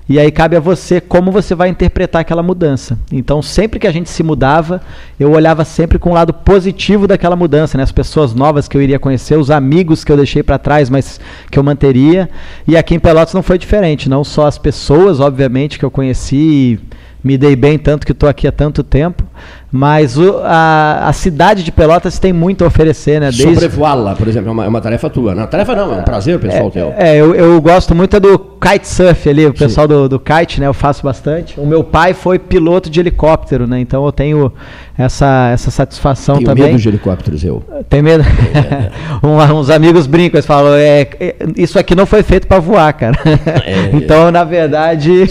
e aí cabe a você como você vai interpretar aquela mudança. Então, sempre que a gente se mudava, eu olhava sempre com o lado positivo daquela mudança, né? As pessoas novas que eu iria conhecer, os amigos que eu deixei para trás, mas que eu manteria. E aqui em Pelotas não foi diferente, não só as pessoas, obviamente, que eu conheci, me dei bem tanto que estou aqui há tanto tempo, mas o, a, a, cidade de Pelotas tem muito a oferecer, né? Desde... Sobrevoá-la, por exemplo, é uma, é uma, tarefa tua. Não, tarefa não, é um prazer pessoal é, teu. É, eu, eu gosto muito do kitesurf ali, o pessoal do, do, kite, né? Eu faço bastante. O meu pai foi piloto de helicóptero, né? Então eu tenho essa, essa satisfação Tenho também. medo de helicópteros, eu. Tem medo? É. um, uns amigos brincam, eles falam, é, é isso aqui não foi feito para voar, cara. É, então, na verdade,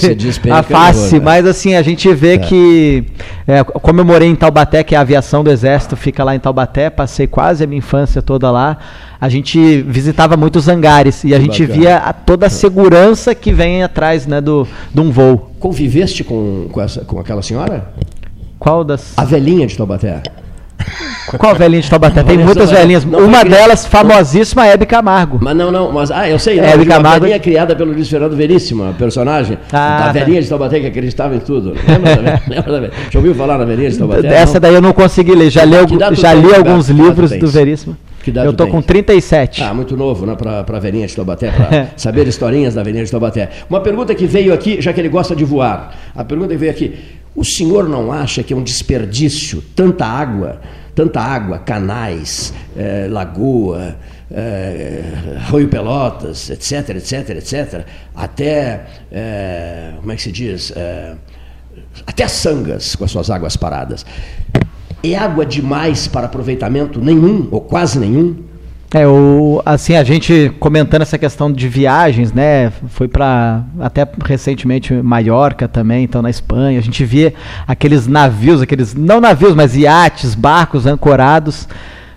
a face, né? mas assim, a gente vê é. que, é, como eu morei em Taubaté, que é a aviação do Exército, fica lá em Taubaté, passei quase a minha infância toda lá, a gente visitava muitos hangares e a gente bacana. via a, toda a segurança que vem atrás né, do, de um voo. Conviveste com, com, essa, com aquela senhora? Qual das. A velhinha de Taubaté. Qual velhinha de Taubaté? Tem muitas velhinhas. Não, Uma delas, famosíssima, é Hebe Camargo. Mas não, não, mas ah, eu sei, não, Hebe Camargo. velhinha criada pelo Luiz Fernando Veríssimo, a personagem. Ah, da velhinha de Taubaté que acreditava em tudo. Lembra da, lembra da Já ouviu falar na velhinha de Taubaté? Essa daí eu não consegui ler. Já, li, já li alguns livros do Veríssimo. eu tô com 37. Ah, muito novo, né, para a velhinha de Taubaté, para saber historinhas da velhinha de Taubaté. Uma pergunta que veio aqui, já que ele gosta de voar. A pergunta que veio aqui. O senhor não acha que é um desperdício tanta água, tanta água, canais, eh, lagoa, é, Arroio Pelotas, etc, etc, etc, até, é, como é que se diz, é, até Sangas com as suas águas paradas. É água demais para aproveitamento nenhum, ou quase nenhum? É, o, assim, a gente comentando essa questão de viagens, né? Foi para até recentemente Maiorca também, então na Espanha. A gente via aqueles navios, aqueles não navios, mas iates, barcos ancorados.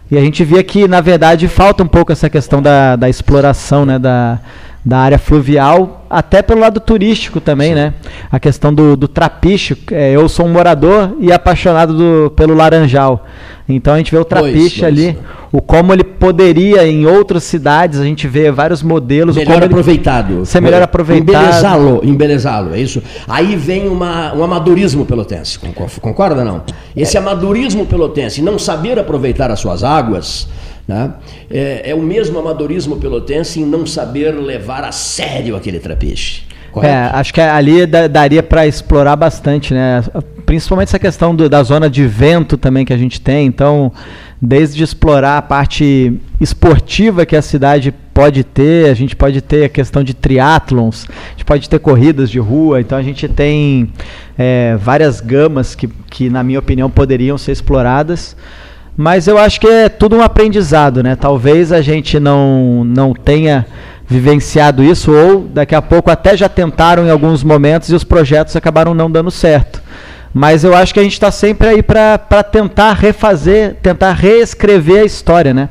E a gente via que, na verdade, falta um pouco essa questão da, da exploração, né? Da, da área fluvial, até pelo lado turístico também, Sim. né? A questão do, do trapiche. É, eu sou um morador e apaixonado do, pelo Laranjal. Então a gente vê o trapiche ali, o como ele poderia em outras cidades, a gente vê vários modelos. Melhor aproveitado. Ser melhor aproveitado. Embelezá-lo, embelezá-lo, é isso. Aí vem uma, um amadorismo pelotense, concorda não? Esse amadorismo pelotense, não saber aproveitar as suas águas, né? É, é, o mesmo amadorismo pelotense em não saber levar a sério aquele trapiche. Correto? É, acho que ali daria para explorar bastante, né? Principalmente essa questão do, da zona de vento também que a gente tem. Então, desde explorar a parte esportiva que a cidade pode ter, a gente pode ter a questão de triatlons, a gente pode ter corridas de rua. Então, a gente tem é, várias gamas que, que, na minha opinião, poderiam ser exploradas. Mas eu acho que é tudo um aprendizado, né? Talvez a gente não, não tenha vivenciado isso ou daqui a pouco até já tentaram em alguns momentos e os projetos acabaram não dando certo. Mas eu acho que a gente está sempre aí para tentar refazer, tentar reescrever a história, né?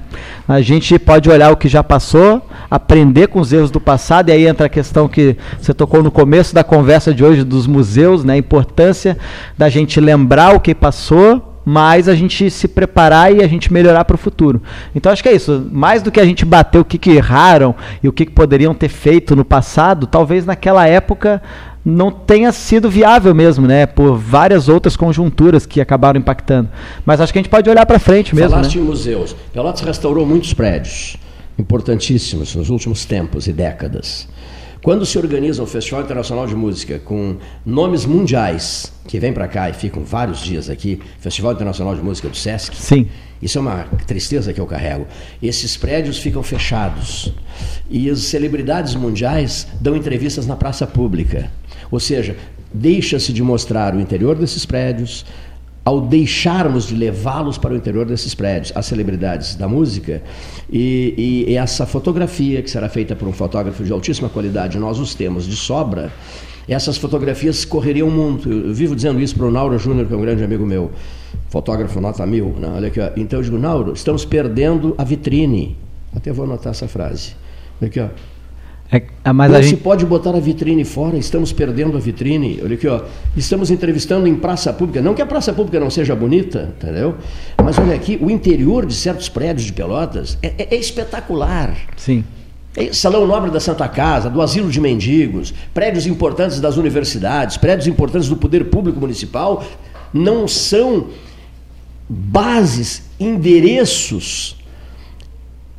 A gente pode olhar o que já passou, aprender com os erros do passado, e aí entra a questão que você tocou no começo da conversa de hoje dos museus, né? A importância da gente lembrar o que passou mas a gente se preparar e a gente melhorar para o futuro. Então acho que é isso. Mais do que a gente bater o que, que erraram e o que, que poderiam ter feito no passado, talvez naquela época não tenha sido viável mesmo, né? Por várias outras conjunturas que acabaram impactando. Mas acho que a gente pode olhar para frente mesmo. Falaste né? em museus. Pelotas restaurou muitos prédios importantíssimos nos últimos tempos e décadas. Quando se organiza um Festival Internacional de Música com nomes mundiais que vêm para cá e ficam vários dias aqui, Festival Internacional de Música do SESC. Sim. Isso é uma tristeza que eu carrego. Esses prédios ficam fechados e as celebridades mundiais dão entrevistas na praça pública. Ou seja, deixa-se de mostrar o interior desses prédios, ao deixarmos de levá-los para o interior desses prédios, as celebridades da música, e, e, essa fotografia, que será feita por um fotógrafo de altíssima qualidade, nós os temos de sobra, essas fotografias correriam muito. Eu vivo dizendo isso para o Nauro Júnior, que é um grande amigo meu, fotógrafo nota mil. Né? Olha aqui, ó. Então eu digo, Nauro, estamos perdendo a vitrine. Até vou anotar essa frase. Olha aqui, ó. É, ah, mas Não se gente... pode botar a vitrine fora, estamos perdendo a vitrine. Olha aqui, ó. Estamos entrevistando em praça pública. Não que a praça pública não seja bonita, entendeu? Mas olha aqui, o interior de certos prédios de Pelotas é, é, é espetacular. Sim. É Salão Nobre da Santa Casa, do Asilo de Mendigos, prédios importantes das universidades, prédios importantes do poder público municipal, não são bases, endereços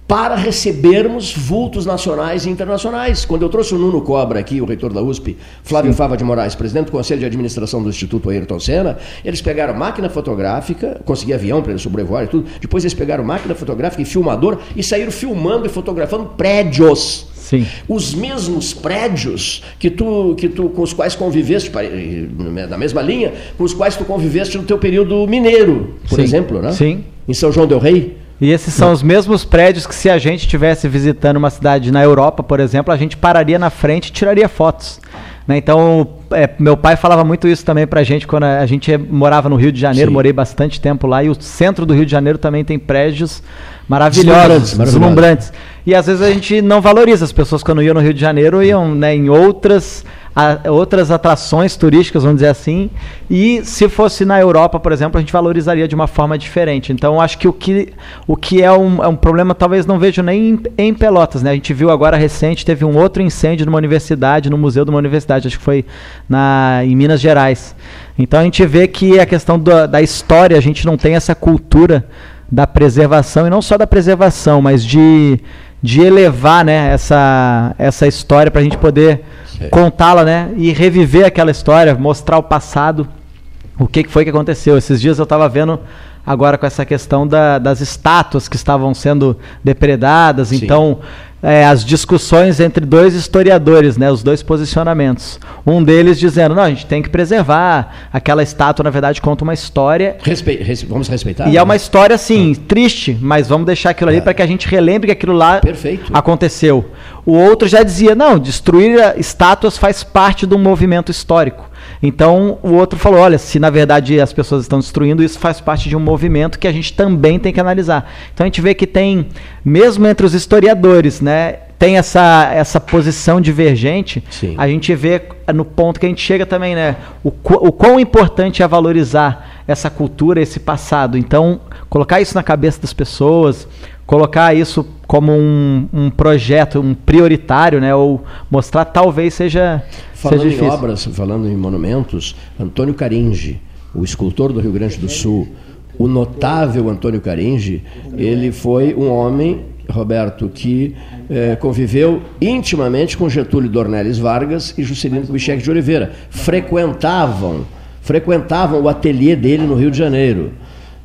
para recebermos vultos nacionais e internacionais. Quando eu trouxe o Nuno Cobra aqui, o reitor da USP, Flávio Sim. Fava de Moraes, presidente do Conselho de Administração do Instituto Ayrton Senna, eles pegaram máquina fotográfica, consegui avião para eles sobrevoar e tudo, depois eles pegaram máquina fotográfica e filmador e saíram filmando e fotografando prédios. Sim. Os mesmos prédios que tu, que tu, com os quais conviveste, na mesma linha, com os quais tu conviveste no teu período mineiro, por Sim. exemplo, né? Sim. Em São João del Rei. E esses são os mesmos prédios que se a gente estivesse visitando uma cidade na Europa, por exemplo, a gente pararia na frente e tiraria fotos. Né? Então, é, meu pai falava muito isso também pra gente quando a gente morava no Rio de Janeiro, Sim. morei bastante tempo lá, e o centro do Rio de Janeiro também tem prédios maravilhosos, deslumbrantes. E às vezes a gente não valoriza. As pessoas quando iam no Rio de Janeiro iam né, em outras a, outras atrações turísticas, vamos dizer assim. E se fosse na Europa, por exemplo, a gente valorizaria de uma forma diferente. Então, acho que o que, o que é, um, é um problema, talvez não vejo nem em, em, Pelotas. Né? A gente viu agora recente, teve um outro incêndio numa universidade, no museu de uma universidade, acho que foi na, em Minas Gerais. Então, a gente vê que a questão da, da história, a gente não tem essa cultura da preservação, e não só da preservação, mas de, de elevar né, essa, essa história para a gente poder contá-la, né? E reviver aquela história, mostrar o passado, o que, que foi que aconteceu. Esses dias eu estava vendo agora com essa questão da, das estátuas que estavam sendo depredadas. Sim. Então, é, as discussões entre dois historiadores, né, os dois posicionamentos. Um deles dizendo, não, a gente tem que preservar, aquela estátua, na verdade, conta uma história. Respe res vamos respeitar? E é uma história, assim, ah. triste, mas vamos deixar aquilo ali é. para que a gente relembre que aquilo lá Perfeito. aconteceu. O outro já dizia, não, destruir estátuas faz parte de um movimento histórico. Então o outro falou: olha, se na verdade as pessoas estão destruindo, isso faz parte de um movimento que a gente também tem que analisar. Então a gente vê que tem, mesmo entre os historiadores, né, tem essa, essa posição divergente, Sim. a gente vê no ponto que a gente chega também, né? O, o quão importante é valorizar essa cultura, esse passado. Então, colocar isso na cabeça das pessoas, colocar isso como um, um projeto, um prioritário, né? Ou mostrar talvez seja, falando seja em obras, falando em monumentos, Antônio Caringe, o escultor do Rio Grande do Sul, o notável Antônio Caringe, ele foi um homem, Roberto, que eh, conviveu intimamente com Getúlio Dornelles Vargas e Juscelino Kubitschek de Oliveira. Frequentavam, frequentavam o ateliê dele no Rio de Janeiro.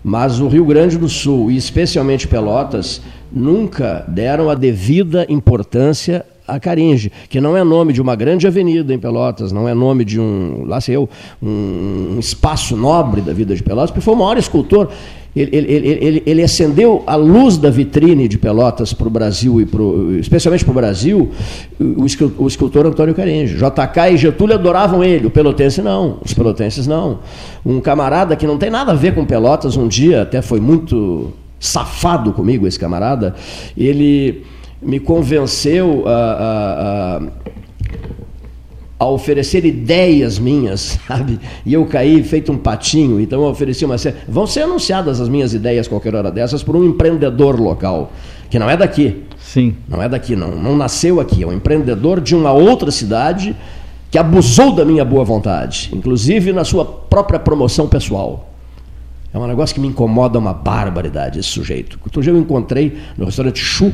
Mas o Rio Grande do Sul, e especialmente Pelotas, nunca deram a devida importância a Caringe, que não é nome de uma grande avenida em Pelotas, não é nome de um, lá sei eu, um, espaço nobre da vida de Pelotas, porque foi o maior escultor. Ele, ele, ele, ele, acendeu a luz da vitrine de Pelotas para o Brasil, e pro, especialmente para o Brasil, o, escultor Antônio Caringe. JK e Getúlio adoravam ele, o pelotense não, os pelotenses não. Um camarada que não tem nada a ver com Pelotas, um dia até foi muito safado comigo, esse camarada, ele me convenceu a, a, a a oferecer ideias minhas, sabe? E eu caí feito um patinho, então eu ofereci uma série. Vão ser anunciadas as minhas ideias qualquer hora dessas por um empreendedor local, que não é daqui. Sim. Não é daqui, não. Não nasceu aqui. É um empreendedor de uma outra cidade que abusou da minha boa vontade, inclusive na sua própria promoção pessoal. É um negócio que me incomoda uma barbaridade, esse sujeito. Outro dia eu encontrei no restaurante Chu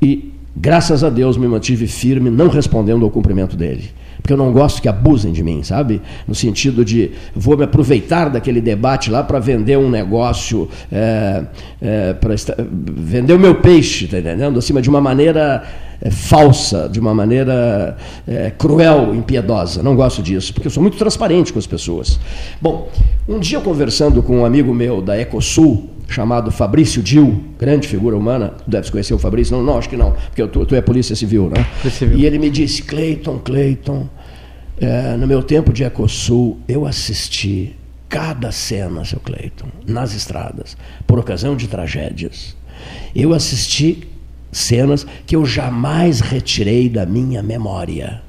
e, graças a Deus, me mantive firme, não respondendo ao cumprimento dele porque eu não gosto que abusem de mim, sabe? No sentido de vou me aproveitar daquele debate lá para vender um negócio, é, é, para vender o meu peixe, tá entendendo? Acima de uma maneira é, falsa, de uma maneira é, cruel, impiedosa. Não gosto disso, porque eu sou muito transparente com as pessoas. Bom, um dia conversando com um amigo meu da Ecosul, chamado Fabrício Dil, grande figura humana, tu deves conhecer o Fabrício, não, não acho que não, porque tu, tu é polícia civil, né? Civil. E ele me disse, Cleiton, Cleiton, é, no meu tempo de Ecosul, eu assisti cada cena, seu Cleiton, nas estradas, por ocasião de tragédias. Eu assisti cenas que eu jamais retirei da minha memória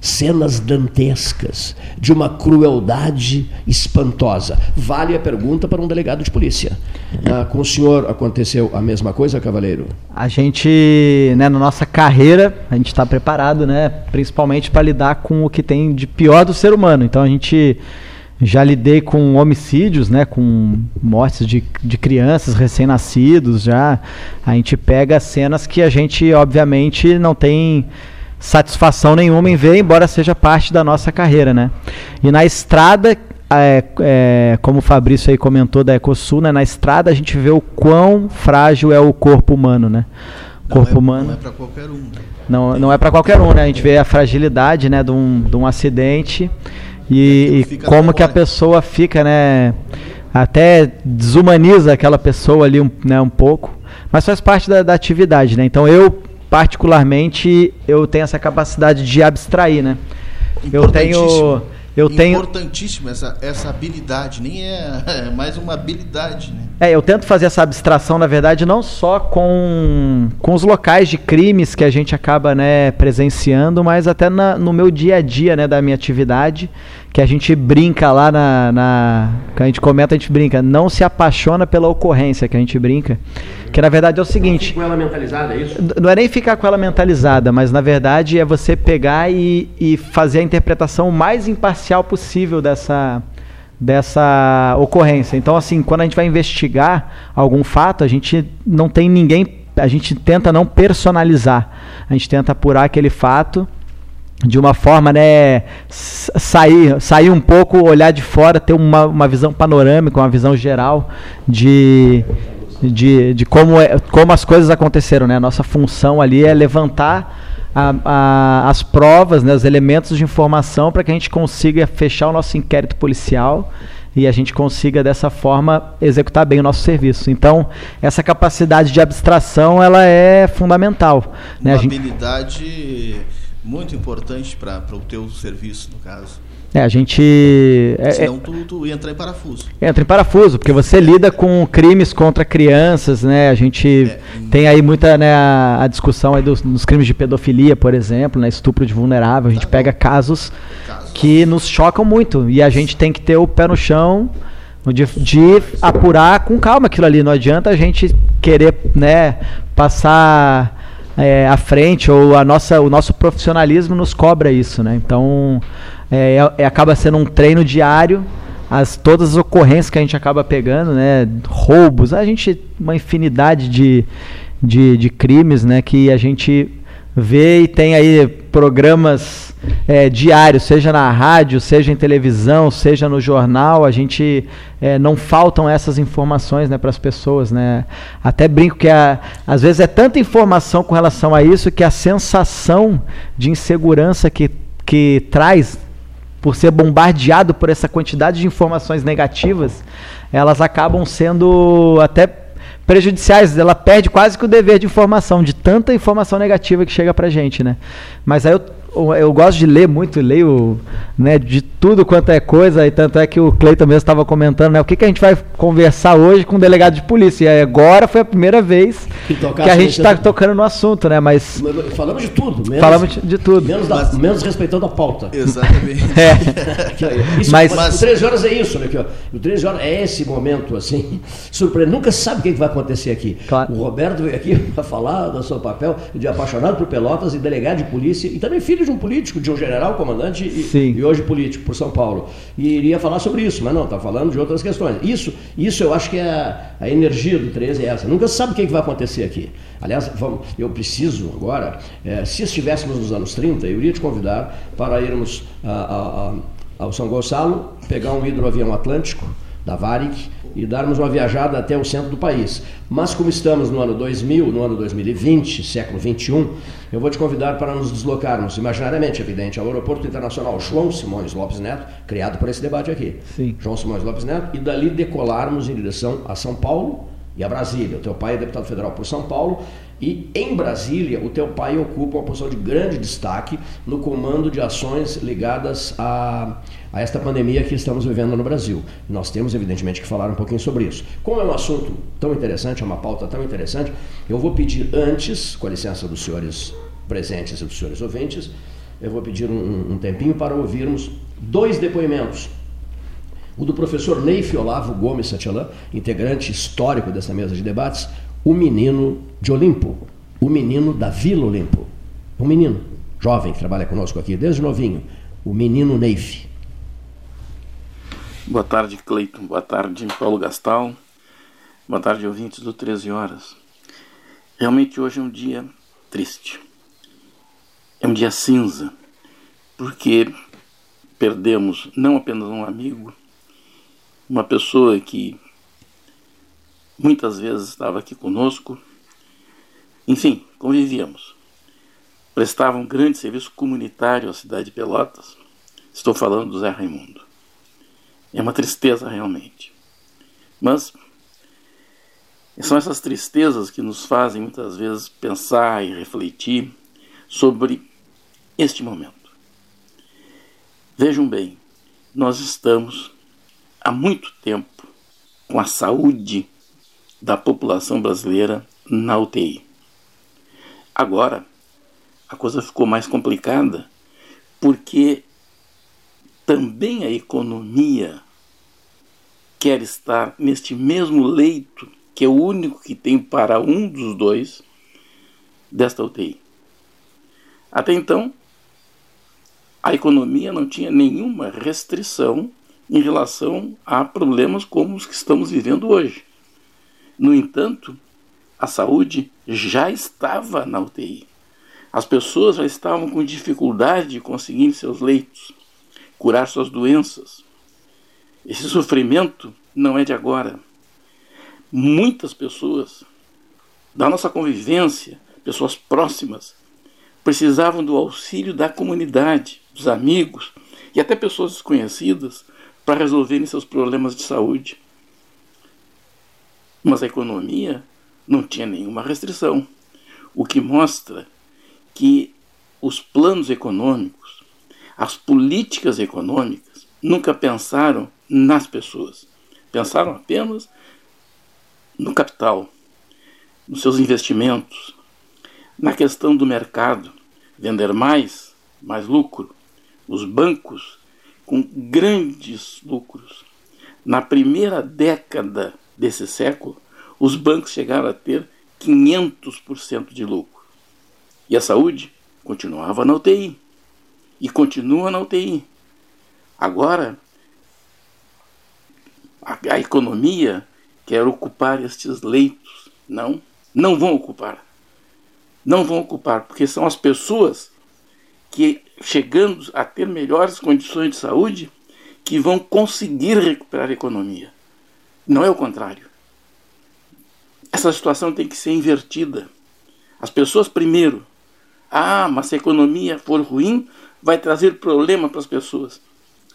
cenas dantescas, de uma crueldade espantosa. Vale a pergunta para um delegado de polícia. Ah, com o senhor aconteceu a mesma coisa, cavaleiro? A gente, né, na nossa carreira, a gente está preparado, né, principalmente para lidar com o que tem de pior do ser humano. Então a gente já lidei com homicídios, né, com mortes de, de crianças recém-nascidos, já a gente pega cenas que a gente obviamente não tem satisfação nenhuma em ver, embora seja parte da nossa carreira, né? E na estrada, é, é, como o Fabrício aí comentou da Ecosul, né? Na estrada a gente vê o quão frágil é o corpo humano, né? O corpo não é, humano. Não é para qualquer um. Né? Não, não é para qualquer um, né? A gente vê a fragilidade, né? De um, de um acidente e, e como que a pessoa fica, né? Até desumaniza aquela pessoa ali um, né, um pouco. Mas faz parte da, da atividade, né? Então eu particularmente, eu tenho essa capacidade de abstrair, né? Eu tenho eu tenho importantíssimo essa, essa habilidade nem é, é, mais uma habilidade né? é eu tento fazer essa abstração na verdade não só com, com os locais de crimes que a gente acaba né presenciando mas até na, no meu dia a dia né da minha atividade que a gente brinca lá na, na que a gente comenta a gente brinca não se apaixona pela ocorrência que a gente brinca que na verdade é o seguinte. Com ela mentalizada, é isso? Não é nem ficar com ela mentalizada, mas na verdade é você pegar e, e fazer a interpretação mais imparcial possível dessa, dessa ocorrência. Então, assim, quando a gente vai investigar algum fato, a gente não tem ninguém. A gente tenta não personalizar. A gente tenta apurar aquele fato de uma forma, né, sair, sair um pouco, olhar de fora, ter uma, uma visão panorâmica, uma visão geral de, de, de como, é, como as coisas aconteceram, né? Nossa função ali é levantar a, a, as provas, né, os elementos de informação para que a gente consiga fechar o nosso inquérito policial e a gente consiga dessa forma executar bem o nosso serviço. Então, essa capacidade de abstração ela é fundamental. Né? Uma né? habilidade muito importante para o teu serviço, no caso. É, a gente. É, Senão tu, tu entra em parafuso. Entra em parafuso, porque você lida com crimes contra crianças, né? A gente é, tem aí muita né, a, a discussão aí dos, dos, crimes de pedofilia, por exemplo, né? Estupro de vulnerável. A gente tá pega casos, casos que nos chocam muito. E a gente tem que ter o pé no chão de, de apurar com calma aquilo ali. Não adianta a gente querer né, passar. É, à frente ou a nossa, o nosso profissionalismo nos cobra isso, né? Então é, é, acaba sendo um treino diário. As, todas as ocorrências que a gente acaba pegando, né? Roubos, a gente. Uma infinidade de, de, de crimes né, que a gente vê e tem aí programas é, diários, seja na rádio, seja em televisão, seja no jornal, a gente é, não faltam essas informações né, para as pessoas. Né? Até brinco que a, às vezes é tanta informação com relação a isso que a sensação de insegurança que, que traz por ser bombardeado por essa quantidade de informações negativas, elas acabam sendo até prejudiciais. Ela perde quase que o dever de informação, de tanta informação negativa que chega pra gente, né? Mas aí eu eu gosto de ler muito, leio né, de tudo quanto é coisa, e tanto é que o Cleiton mesmo estava comentando, né? O que, que a gente vai conversar hoje com o delegado de polícia? E agora foi a primeira vez que, que a gente está tocando no assunto, né? Mas. Falamos de tudo, menos, Falamos de tudo. Menos, da, mas, menos respeitando a pauta. Exatamente. é. isso, mas, mas, o 13 horas é isso, né? Aqui, ó. O 13 horas é esse momento, assim, surpreendente. Nunca sabe o que vai acontecer aqui. Claro. O Roberto veio aqui para falar do seu papel de apaixonado por Pelotas e delegado de polícia e também filho filho de um político, de um general, comandante e, e, hoje político por São Paulo. E iria falar sobre isso, mas não, está falando de outras questões. Isso, isso eu acho que é a, a energia do 13 é essa. Nunca se sabe o que, é que vai acontecer aqui. Aliás, vamos, eu preciso agora, é, se estivéssemos nos anos 30, eu iria te convidar para irmos a, a, a, ao São Gonçalo, pegar um hidroavião atlântico da Varig e darmos uma viajada até o centro do país. Mas como estamos no ano 2000, no ano 2020, século 21, eu vou te convidar para nos deslocarmos, imaginariamente, evidente, ao Aeroporto Internacional João Simões Lopes Neto, criado por esse debate aqui. Sim. João Simões Lopes Neto, e dali decolarmos em direção a São Paulo e a Brasília. O teu pai é deputado federal por São Paulo e em Brasília, o teu pai ocupa uma posição de grande destaque no comando de ações ligadas a, a esta pandemia que estamos vivendo no Brasil. Nós temos, evidentemente, que falar um pouquinho sobre isso. Como é um assunto tão interessante, é uma pauta tão interessante, eu vou pedir antes, com a licença dos senhores presentes e dos senhores ouvintes, eu vou pedir um, um tempinho para ouvirmos dois depoimentos o do professor Neif Olavo Gomes Satialã, integrante histórico dessa mesa de debates, o menino de Olimpo, o menino da Vila Olimpo. Um menino jovem que trabalha conosco aqui desde novinho, o menino Neif. Boa tarde, Cleiton. Boa tarde, Paulo Gastal. Boa tarde, ouvintes do 13 Horas. Realmente hoje é um dia triste. É um dia cinza, porque perdemos não apenas um amigo, uma pessoa que muitas vezes estava aqui conosco. Enfim, convivíamos. Prestava um grande serviço comunitário à cidade de Pelotas. Estou falando do Zé Raimundo. É uma tristeza realmente. Mas são essas tristezas que nos fazem muitas vezes pensar e refletir sobre este momento. Vejam bem, nós estamos há muito tempo com a saúde da população brasileira na UTI. Agora, a coisa ficou mais complicada porque também a economia quer estar neste mesmo leito, que é o único que tem para um dos dois desta UTI. Até então, a economia não tinha nenhuma restrição em relação a problemas como os que estamos vivendo hoje. No entanto, a saúde já estava na UTI. As pessoas já estavam com dificuldade de conseguir seus leitos, curar suas doenças. Esse sofrimento não é de agora. Muitas pessoas da nossa convivência, pessoas próximas, precisavam do auxílio da comunidade, dos amigos e até pessoas desconhecidas para resolverem seus problemas de saúde. Mas a economia não tinha nenhuma restrição, o que mostra que os planos econômicos, as políticas econômicas, nunca pensaram nas pessoas. Pensaram apenas no capital, nos seus investimentos, na questão do mercado, vender mais, mais lucro. Os bancos com grandes lucros. Na primeira década desse século, os bancos chegaram a ter 500% de lucro. E a saúde continuava na UTI. E continua na UTI. Agora, a, a economia quer ocupar estes leitos. Não, não vão ocupar. Não vão ocupar, porque são as pessoas que, chegando a ter melhores condições de saúde, que vão conseguir recuperar a economia. Não é o contrário. Essa situação tem que ser invertida. As pessoas, primeiro, ah, mas se a economia for ruim, vai trazer problema para as pessoas.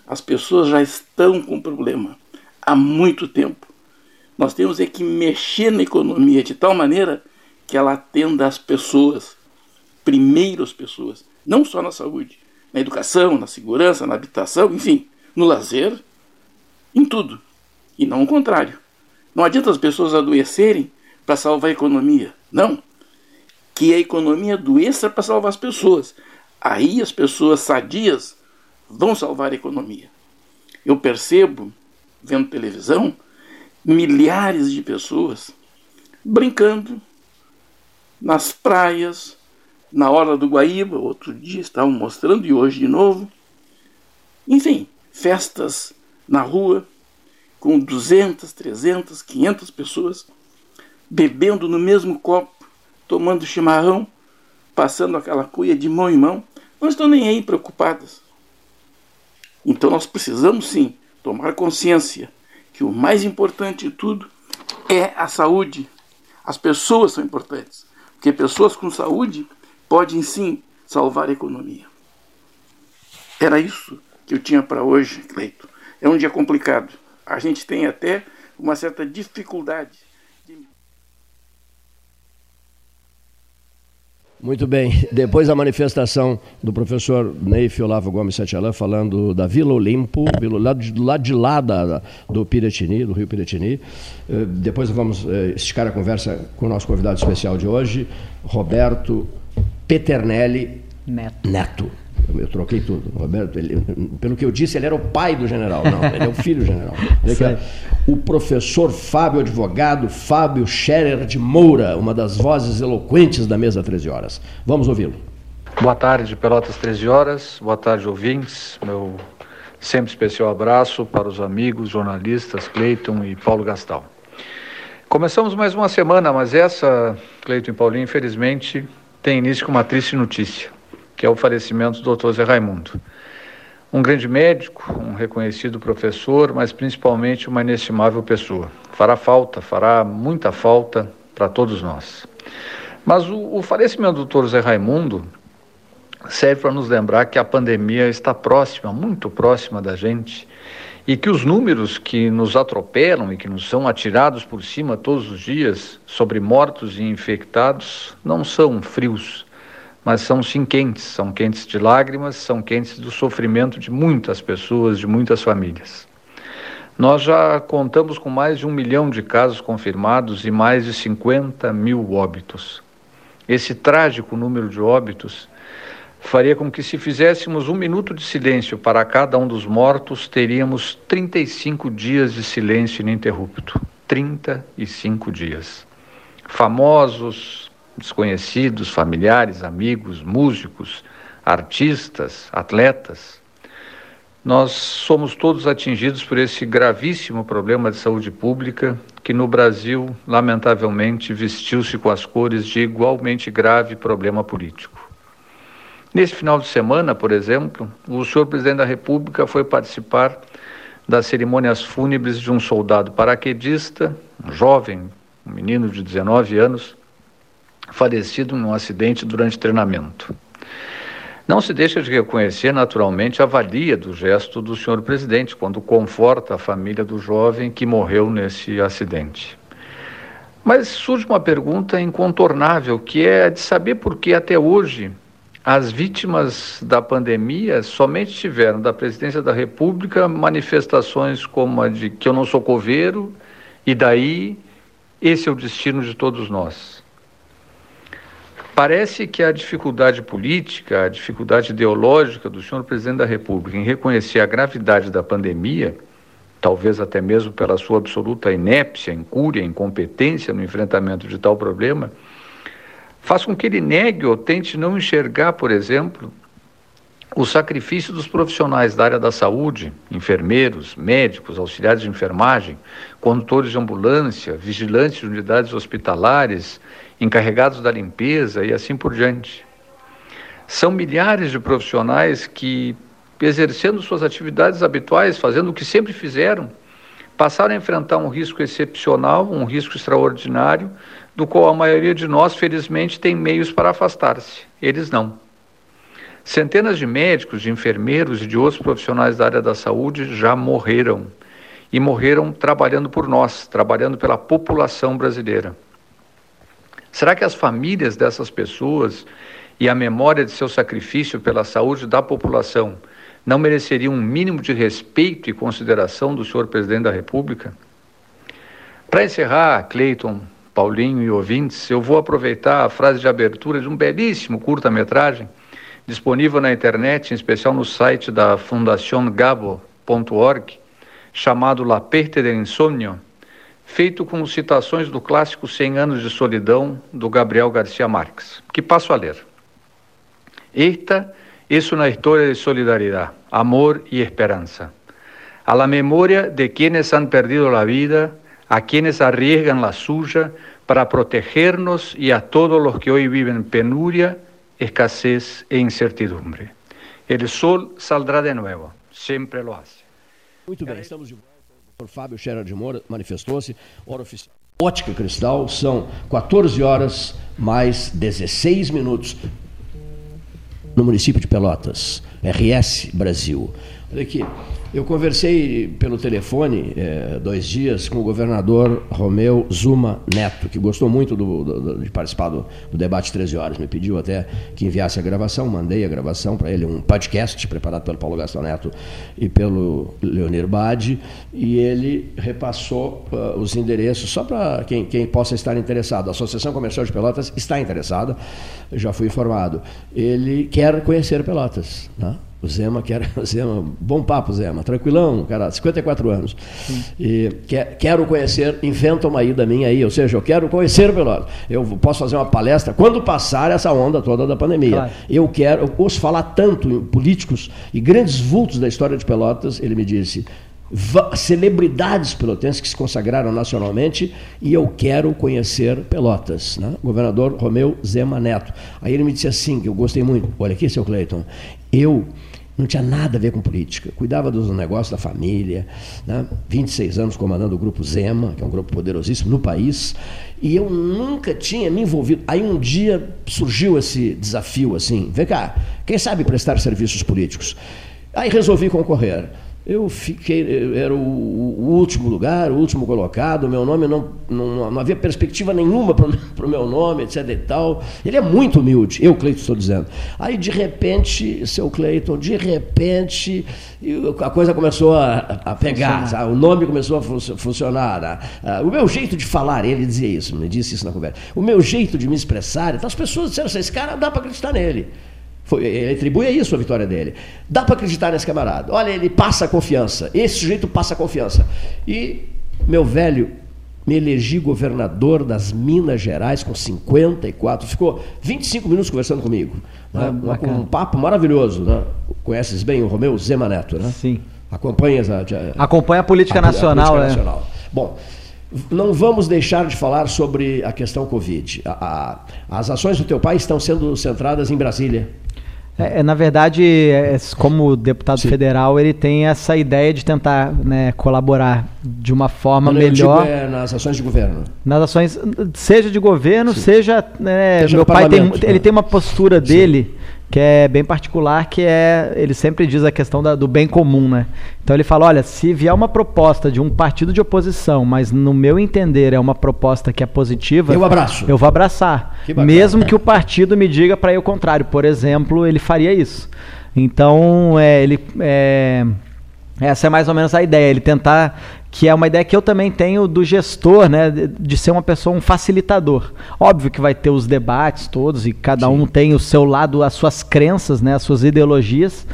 As pessoas já estão com problema há muito tempo. Nós temos é que mexer na economia de tal maneira que ela atenda as pessoas, primeiro as pessoas, não só na saúde, na educação, na segurança, na habitação, enfim, no lazer, em tudo. E não o contrário. Não adianta as pessoas adoecerem para salvar a economia. Não que a economia adoeça para salvar as pessoas. Aí as pessoas sadias vão salvar a economia. Eu percebo, vendo televisão, milhares de pessoas brincando nas praias, na hora do Guaíba, outro dia estavam mostrando e hoje de novo. Enfim, festas na rua com 200, 300, 500 pessoas bebendo no mesmo copo tomando chimarrão, passando aquela cuia de mão em mão, não estão nem aí preocupadas. Então nós precisamos sim tomar consciência que o mais importante de tudo é a saúde. As pessoas são importantes, porque pessoas com saúde podem sim salvar a economia. Era isso que eu tinha para hoje, Cleito. É um dia complicado. A gente tem até uma certa dificuldade Muito bem. Depois da manifestação do professor Neif Olavo Gomes Santialã falando da Vila Olimpo, do lado de, do lado de lá da, do Piratini, do Rio Piratini. Eh, depois vamos eh, esticar a conversa com o nosso convidado especial de hoje, Roberto Peternelli Neto. Neto. Eu troquei tudo. Roberto, ele, pelo que eu disse, ele era o pai do general. Não, ele é o filho do general. É o professor Fábio, advogado Fábio Scherer de Moura, uma das vozes eloquentes da mesa 13 horas. Vamos ouvi-lo. Boa tarde, Pelotas 13 horas. Boa tarde, ouvintes. Meu sempre especial abraço para os amigos jornalistas Cleiton e Paulo Gastal. Começamos mais uma semana, mas essa, Cleiton e Paulinho, infelizmente, tem início com uma triste notícia que é o falecimento do Dr. Zé Raimundo. Um grande médico, um reconhecido professor, mas principalmente uma inestimável pessoa. Fará falta, fará muita falta para todos nós. Mas o, o falecimento do Dr. Zé Raimundo serve para nos lembrar que a pandemia está próxima, muito próxima da gente, e que os números que nos atropelam e que nos são atirados por cima todos os dias sobre mortos e infectados não são frios, mas são sim quentes, são quentes de lágrimas, são quentes do sofrimento de muitas pessoas, de muitas famílias. Nós já contamos com mais de um milhão de casos confirmados e mais de 50 mil óbitos. Esse trágico número de óbitos faria com que, se fizéssemos um minuto de silêncio para cada um dos mortos, teríamos 35 dias de silêncio ininterrupto. 35 dias. Famosos, desconhecidos, familiares, amigos, músicos, artistas, atletas. Nós somos todos atingidos por esse gravíssimo problema de saúde pública que no Brasil, lamentavelmente, vestiu-se com as cores de igualmente grave problema político. Nesse final de semana, por exemplo, o senhor presidente da República foi participar das cerimônias fúnebres de um soldado paraquedista, um jovem, um menino de 19 anos, falecido num acidente durante treinamento. Não se deixa de reconhecer, naturalmente, a valia do gesto do senhor presidente quando conforta a família do jovem que morreu nesse acidente. Mas surge uma pergunta incontornável, que é de saber por que até hoje as vítimas da pandemia somente tiveram da presidência da República manifestações como a de que eu não sou coveiro e daí esse é o destino de todos nós. Parece que a dificuldade política, a dificuldade ideológica do senhor presidente da República em reconhecer a gravidade da pandemia, talvez até mesmo pela sua absoluta inépcia, incúria, incompetência no enfrentamento de tal problema, faz com que ele negue ou tente não enxergar, por exemplo, o sacrifício dos profissionais da área da saúde, enfermeiros, médicos, auxiliares de enfermagem, condutores de ambulância, vigilantes de unidades hospitalares, encarregados da limpeza e assim por diante. São milhares de profissionais que, exercendo suas atividades habituais, fazendo o que sempre fizeram, passaram a enfrentar um risco excepcional, um risco extraordinário, do qual a maioria de nós, felizmente, tem meios para afastar-se. Eles não. Centenas de médicos, de enfermeiros e de outros profissionais da área da saúde já morreram. E morreram trabalhando por nós, trabalhando pela população brasileira. Será que as famílias dessas pessoas e a memória de seu sacrifício pela saúde da população não mereceriam um mínimo de respeito e consideração do senhor presidente da República? Para encerrar, Cleiton, Paulinho e ouvintes, eu vou aproveitar a frase de abertura de um belíssimo curta-metragem disponível na internet, em especial no site da fundaciongabo.org, chamado La Perte del Insomnio, feito com citações do clássico Cem Anos de Solidão, do Gabriel Garcia Marques, que passo a ler. Esta é uma história de solidariedade, amor e esperança. A la memoria de quienes han perdido la vida a quienes arriesgan la suya para protegernos y a todos los que hoy viven penuria, escasez e incertidumbre. El sol saldrá de nuevo, sempre lo hace. Muito bem, estamos de volta. O. Fábio Scherer de Moura manifestou-se, hora oficial. Ótica Cristal, são 14 horas mais 16 minutos no município de Pelotas, RS Brasil. Aqui, eu conversei pelo telefone é, dois dias com o governador Romeu Zuma Neto, que gostou muito do, do, de participar do, do, debate 13 horas. Me pediu até que enviasse a gravação, mandei a gravação para ele, um podcast preparado pelo Paulo Gastão Neto e pelo Leonir Bade, e ele repassou uh, os endereços, só para quem, quem possa estar interessado. A Associação Comercial de Pelotas está interessada, já fui informado. Ele quer conhecer Pelotas. Né? O Zema, que era o Zema, bom papo, Zema, tranquilão, cara, 54 anos. Sim. E quer, quero conhecer, inventa uma ida minha aí, ou seja, eu quero conhecer o Pelotas. Eu posso fazer uma palestra quando passar essa onda toda da pandemia. Claro. Eu quero, eu ouço falar tanto em políticos e grandes vultos da história de Pelotas, ele me disse, celebridades pelotenses que se consagraram nacionalmente e eu quero conhecer Pelotas. Né? Governador Romeu Zema Neto. Aí ele me disse assim, que eu gostei muito. Olha aqui, seu Cleiton. Eu não tinha nada a ver com política. Cuidava dos negócios da família, né? 26 anos comandando o grupo Zema, que é um grupo poderosíssimo no país, e eu nunca tinha me envolvido. Aí um dia surgiu esse desafio assim: vem cá, quem sabe prestar serviços políticos? Aí resolvi concorrer. Eu fiquei, era o, o, último lugar, o último colocado, meu nome não, não, não havia perspectiva nenhuma para o meu nome, etc e tal. Ele é muito humilde, eu, Cleiton, estou dizendo. Aí, de repente, seu Cleiton, de repente, a coisa começou a, a pegar, sabe? o nome começou a fun funcionar. o meu jeito de falar, ele dizia isso, me disse isso na conversa, o meu jeito de me expressar, então as pessoas disseram assim, esse cara dá para acreditar nele. Foi, ele atribui a isso a vitória dele. Dá para acreditar nesse camarada. Olha, ele passa confiança. Esse sujeito passa confiança. E, meu velho, me elegi governador das Minas Gerais com 54. Ficou 25 minutos conversando comigo. Né? Um, um, papo maravilhoso. Né? Conheces bem o Romeu Zema Neto, né? Sim. Acompanhas a, a, Acompanha a política a, nacional, a política né? nacional. Bom, não vamos deixar de falar sobre a questão Covid. A, as ações do teu pai estão sendo centradas em Brasília. É, é, na verdade, é, como deputado Sim. federal, ele tem essa ideia de tentar né, colaborar de uma forma Não, melhor. é nas ações de governo. Nas ações, seja de governo, Sim. seja. Né, seja meu pai tem, né? ele tem uma postura dele que é bem particular, que é, ele sempre diz a questão da, do bem comum, né? Então ele fala, olha, se vier uma proposta de um partido de oposição, mas no meu entender é uma proposta que é positiva, eu abraço. Eu vou abraçar, que mesmo que o partido me diga para ir o contrário. Por exemplo, ele faria isso. Então, é, ele é, essa é mais ou menos a ideia, ele tentar que é uma ideia que eu também tenho do gestor, né, de ser uma pessoa, um facilitador. Óbvio que vai ter os debates todos e cada Sim. um tem o seu lado, as suas crenças, né, as suas ideologias,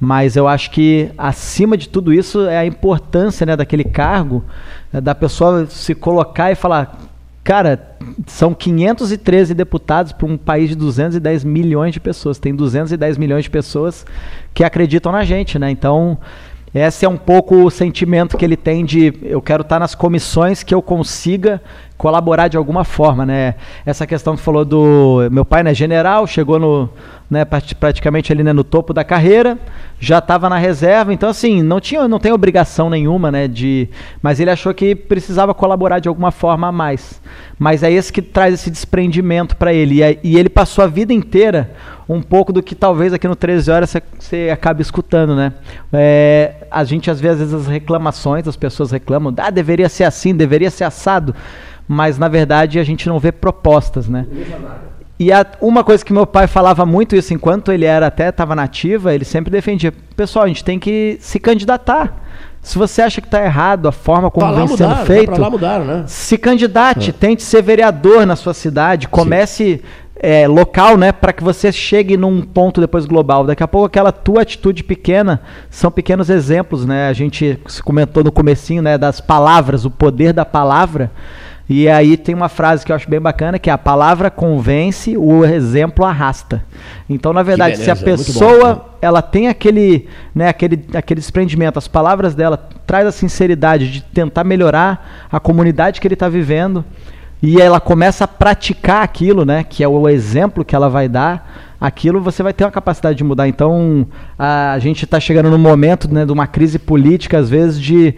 mas eu acho que acima de tudo isso é a importância, né, daquele cargo, né, da pessoa se colocar e falar, cara, são 513 deputados para um país de 210 milhões de pessoas, tem 210 milhões de pessoas que acreditam na gente, né? Então, esse é um pouco o sentimento que ele tem de eu quero estar nas comissões que eu consiga colaborar de alguma forma, né? Essa questão que falou do meu pai, né, general, chegou no, né, praticamente ali né, no topo da carreira, já estava na reserva, então assim, não tinha, não tem obrigação nenhuma, né, de, mas ele achou que precisava colaborar de alguma forma a mais. Mas é esse que traz esse desprendimento para ele e, e, ele passou a vida inteira um pouco do que talvez aqui no 13 horas você, acabe escutando, né? É, a gente às vezes as reclamações, as pessoas reclamam, ah, deveria ser assim, deveria ser assado mas na verdade a gente não vê propostas, né? E a, uma coisa que meu pai falava muito isso enquanto ele era até estava nativa, ele sempre defendia, pessoal, a gente tem que se candidatar. Se você acha que está errado a forma como vem sendo feito, mudaram, né? se candidate, é. tente ser vereador na sua cidade, comece é, local, né, para que você chegue num ponto depois global. Daqui a pouco aquela tua atitude pequena são pequenos exemplos, né? A gente comentou no comecinho, né, das palavras, o poder da palavra. E aí tem uma frase que eu acho bem bacana, que é a palavra convence, o exemplo arrasta. Então, na verdade, beleza, se a pessoa bom, ela tem aquele, né, aquele, aquele desprendimento, as palavras dela traz a sinceridade de tentar melhorar a comunidade que ele está vivendo, e ela começa a praticar aquilo, né, que é o exemplo que ela vai dar, aquilo você vai ter uma capacidade de mudar. Então, a, gente está chegando num momento né, de uma crise política, às vezes, de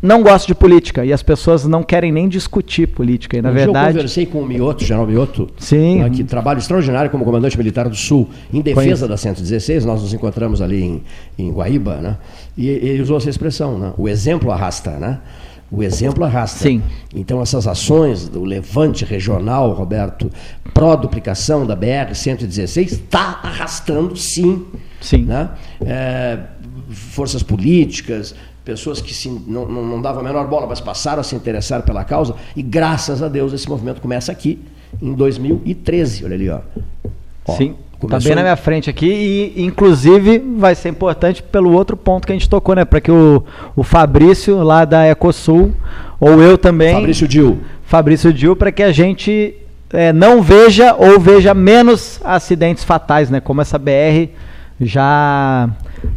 não gosto de política e as pessoas não querem nem discutir política. E, na Hoje verdade, eu conversei com o Mioto, general Mioto, Sim. Que trabalha extraordinário como comandante militar do Sul, em defesa Conheço. da 116. Nós nos encontramos ali em, em Guaíba, né? E ele usou essa expressão, né? O exemplo arrasta, né? O exemplo arrasta. Sim. Então, essas ações do levante regional, Roberto, pró-duplicação da BR-116, está arrastando, sim. Sim. Né? É, forças políticas, pessoas que se, não, não, não davam a menor bola, mas passaram a se interessar pela causa, e graças a Deus esse movimento começa aqui, em 2013. Olha ali, ó. ó Sim. Está bem na minha frente aqui e, inclusive, vai ser importante pelo outro ponto que a gente tocou, né? Para que o, o Fabrício, lá da Ecosul, ou eu também. Fabrício Dil. Fabrício Dil, para que a gente é, não veja ou veja menos acidentes fatais, né? Como essa BR já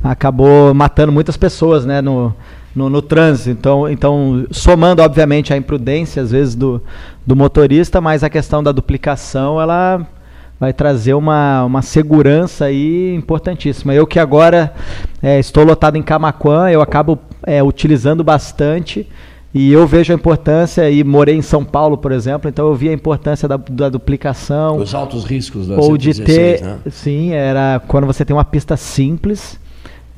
acabou matando muitas pessoas né, no, no, no, trânsito. Então, então, somando, obviamente, a imprudência, às vezes, do, do motorista, mas a questão da duplicação, ela vai trazer uma, uma segurança aí importantíssima. Eu que agora é, estou lotado em Camaquã, eu acabo é, utilizando bastante e eu vejo a importância, e morei em São Paulo, por exemplo, então eu vi a importância da, da duplicação. Os altos riscos da Ou 116, de ter. Né? Sim, era quando você tem uma pista simples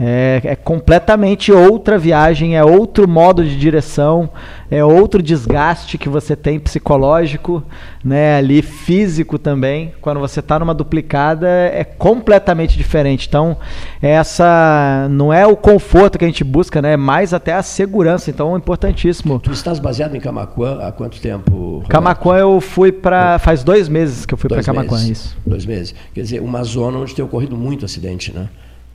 é, é, completamente outra viagem, é outro modo de direção, é outro desgaste que você tem psicológico, né, ali físico também. Quando você está numa duplicada é completamente diferente. Então essa não é o conforto que a gente busca, né, é mais até a segurança. Então é importantíssimo. Tu estás baseado em Camacuã há quanto tempo? Camacuã eu fui para faz dois meses que eu fui para Camacuã, isso. Dois meses. Quer dizer, uma zona onde tem ocorrido muito acidente, né?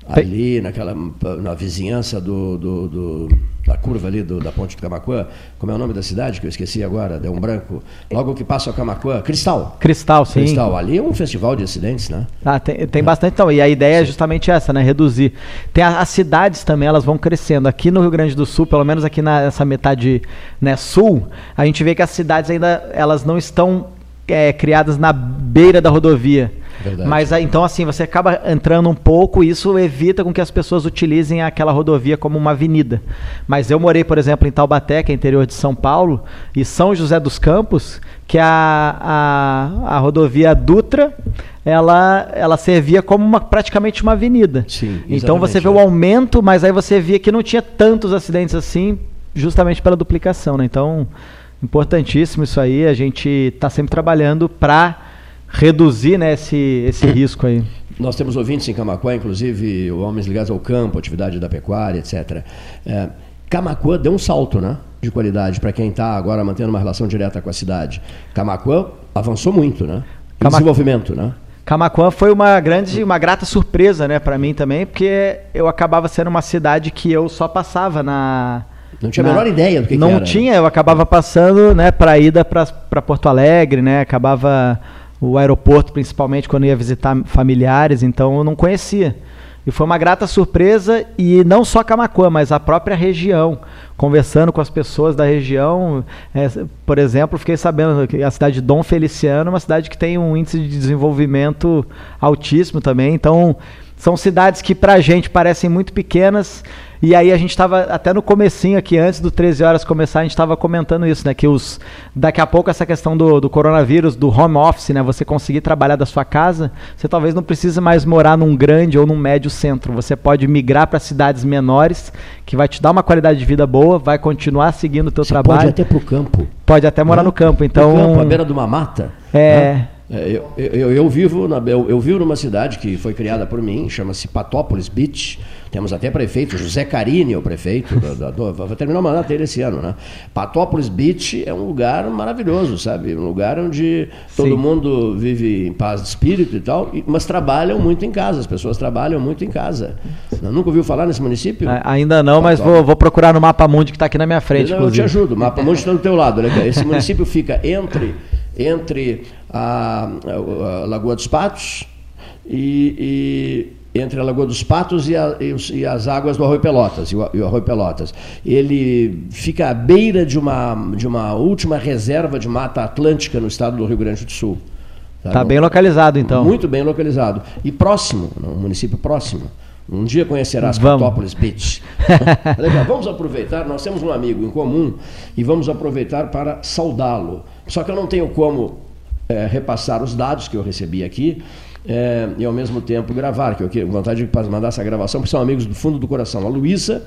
Ali naquela na vizinhança do, do, do da curva ali do, da ponte do Camacuã, como é o nome da cidade que eu esqueci agora, deu um branco, logo que passa o Camacuã, Cristal. Cristal, sim. Cristal, ali é um festival de acidentes, né? Ah, tem, tem é. bastante então, e a ideia é sim. é justamente essa, né, reduzir. Tem a, as cidades também, elas vão crescendo. Aqui no Rio Grande do Sul, pelo menos aqui nessa metade, né, sul, a gente vê que as cidades ainda elas não estão é, criadas na beira da rodovia. Verdade. Mas então assim, você acaba entrando um pouco e isso evita com que as pessoas utilizem aquela rodovia como uma avenida. Mas eu morei, por exemplo, em Taubaté, que é interior de São Paulo, e São José dos Campos, que a, a, a rodovia Dutra ela, ela servia como uma, praticamente uma avenida. Sim, então você vê o aumento, mas aí você via que não tinha tantos acidentes assim, justamente pela duplicação. Né? Então, importantíssimo isso aí. A gente está sempre trabalhando para reduzir né, esse, esse risco aí. Nós temos ouvintes em Camacuã, inclusive homens ligados ao campo, atividade da pecuária, etc. É, Camacuã deu um salto, né? De qualidade para quem está agora mantendo uma relação direta com a cidade. Camacuã avançou muito, né? Camac- desenvolvimento, né? Camacuã foi uma grande, uma grata surpresa, né, para mim também, porque eu acabava sendo uma cidade que eu só passava na Não tinha a menor ideia do que, que não era. tinha, eu acabava passando, né, para ida para Porto Alegre, né, acabava o aeroporto principalmente quando ia visitar familiares, então eu não conhecia. E foi uma grata surpresa e não só Camacuã, mas a própria região, conversando com as pessoas da região, é, por exemplo, fiquei sabendo que a cidade de Dom Feliciano é uma cidade que tem um índice de desenvolvimento altíssimo também, então são cidades que pra gente parecem muito pequenas e aí a gente estava até no comecinho aqui, antes do 13 horas começar, a gente estava comentando isso, né? Que os daqui a pouco essa questão do, do coronavírus, do home office, né? Você conseguir trabalhar da sua casa, você talvez não precise mais morar num grande ou num médio centro. Você pode migrar para cidades menores, que vai te dar uma qualidade de vida boa, vai continuar seguindo o teu trabalho. Pode até pro campo. Pode até morar no campo. Então, No campo, à beira de uma mata. É. É, Eu, eu, eu vivo na, eu, eu vivo numa cidade que foi criada por mim, chama-se Patópolis Beach. Temos até prefeito, José Carini é o prefeito. da- da- do- vai terminar o mandato dele esse ano, né? Patópolis Beach é um lugar maravilhoso, sabe? Um lugar onde todo Sim. mundo vive em paz de espírito e tal, mas trabalham muito em casa. As pessoas trabalham muito em casa. Nunca ouviu falar nesse município? a- ainda não, mas vou, vou procurar no mapa mundi que está aqui na minha frente. Eu, eu te ajudo, o mapa mundi está do teu lado. Esse município fica entre, entre a, a- a Lagoa dos Patos e, e entre a Lagoa dos Patos e, a- e as águas do Arroio Pelotas. E o, e o Arroio Pelotas. Ele fica à beira de uma, de uma última reserva de mata atlântica no estado do Rio Grande do Sul. Tá bem localizado, então. Muito bem localizado. E próximo, um município próximo. Um dia conhecerás Vamos. Patópolis Beach. Legal, vamos aproveitar, nós temos um amigo em comum e vamos aproveitar para saudá-lo. Só que eu não tenho como eh, repassar os dados que eu recebi aqui eh, e ao mesmo tempo gravar, que eu tenho vontade de mandar essa gravação, porque são amigos do fundo do coração. A Luísa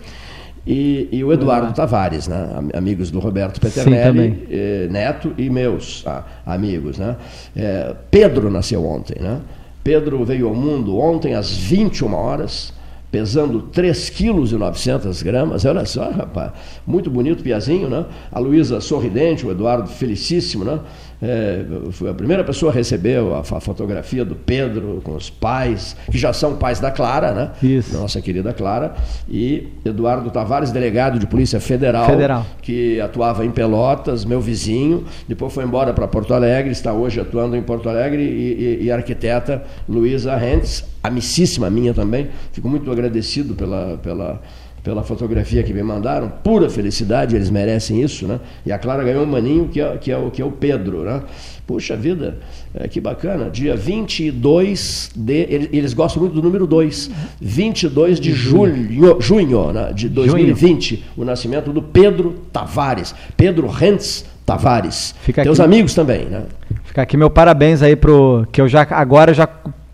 e, e o Eduardo Tavares, né? Am- amigos do Roberto Peternelli, também. eh, Neto e meus ah, amigos. Né? Eh, Pedro nasceu ontem. Né? Pedro veio ao mundo ontem às 21 horas, pesando 3 quilos e 900 gramas. Olha só, rapaz, muito bonito, piazinho, né? A Luísa sorridente, o Eduardo felicíssimo, né? É, foi a primeira pessoa a receber a, fa- fotografia do Pedro com os pais, que já são pais da Clara, né? Isso. Nossa querida Clara. E Eduardo Tavares, delegado de Polícia Federal, Federal. que atuava em Pelotas, meu vizinho. Depois foi embora para Porto Alegre, está hoje atuando em Porto Alegre. E, e- e a arquiteta Luísa Rentes, amicíssima minha também. Fico muito agradecido pela, pela, pela fotografia que me mandaram. Pura felicidade, eles merecem isso, né? E a Clara ganhou um maninho que é, que é, o, que é o Pedro, né? Puxa vida, é, que bacana. Dia 22 de. ele- Eles gostam muito do número 2. 22 de julho, junho né, de 2020, o nascimento do Pedro Tavares. Pedro Rentes Tavares. Fica Teus aqui. amigos também, né? Fica aqui meu parabéns aí pro que eu já agora já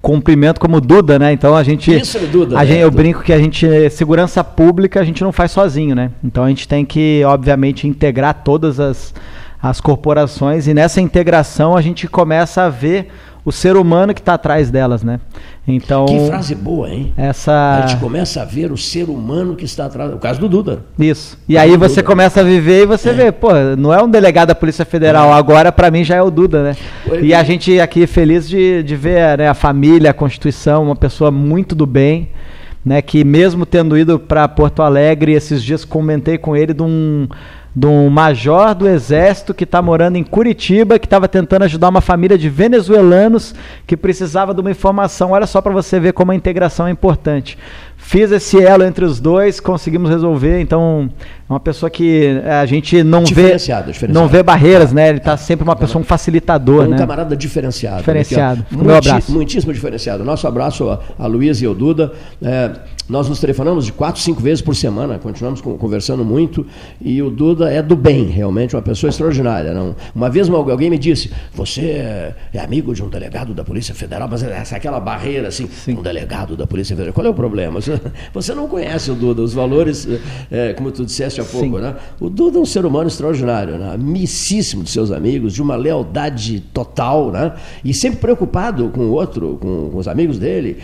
cumprimento como Duda, né? Então a gente Isso, Duda, a gente, eu brinco que a gente segurança pública a gente não faz sozinho, né? Então a gente tem que obviamente integrar todas as as corporações e nessa integração a gente começa a ver o ser humano que está atrás delas, né? Então Que frase boa, hein? essa A gente começa a ver o ser humano que está atrás. O caso do Duda. Isso. E aí você começa a viver e você vê, pô, não é um delegado da Polícia Federal, agora pra mim já é o Duda, né? E a gente aqui feliz de, de ver né, a família, a Constituição, uma pessoa muito do bem, né? Que mesmo tendo ido para Porto Alegre, esses dias comentei com ele de um, de um major do Exército que está morando em Curitiba, que estava tentando ajudar uma família de venezuelanos que precisava de uma informação. Olha só para você ver como a integração é importante. Fiz esse elo entre os dois, conseguimos resolver. Então, uma pessoa que a gente não vê Diferenciado, diferenciado. não vê barreiras, né? Ele está sempre uma pessoa um facilitador, um né? camarada diferenciado. Diferenciado. Ó. Meu abraço. Muitíssimo diferenciado. Nosso abraço a, a Luiz e ao Duda. É, nós nos telefonamos de quatro, cinco vezes por semana, continuamos con- conversando muito. E o Duda é do bem, realmente, uma pessoa extraordinária. Não? Uma vez alguém me disse: Você é- é amigo de um delegado da Polícia Federal, mas essa aquela barreira assim, um delegado da Polícia Federal. Qual é o problema? Você, você não conhece o Duda, os valores, é, como tu disseste há pouco, Sim. né? O Duda é um ser humano extraordinário, né? amicíssimo de seus amigos, de uma lealdade total, né? e sempre preocupado com o outro, com, com os amigos dele.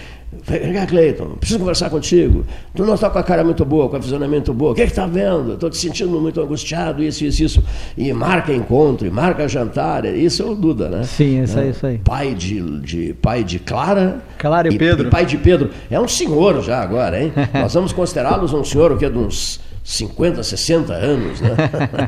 Vem cá, Cleiton, preciso conversar contigo. Tu não está com a cara muito boa, com a fisionomia muito boa. O que é que está vendo? Estou te sentindo muito angustiado, isso, isso, isso. E marca encontro, e marca jantar. Isso é o Duda, né? Sim, isso Né? aí, isso aí. Pai de, de, pai de Clara. Clara e Pedro. pai de Pedro. É um senhor já agora, hein? Nós vamos considerá-los um senhor o que é de uns 50, 60 anos, né?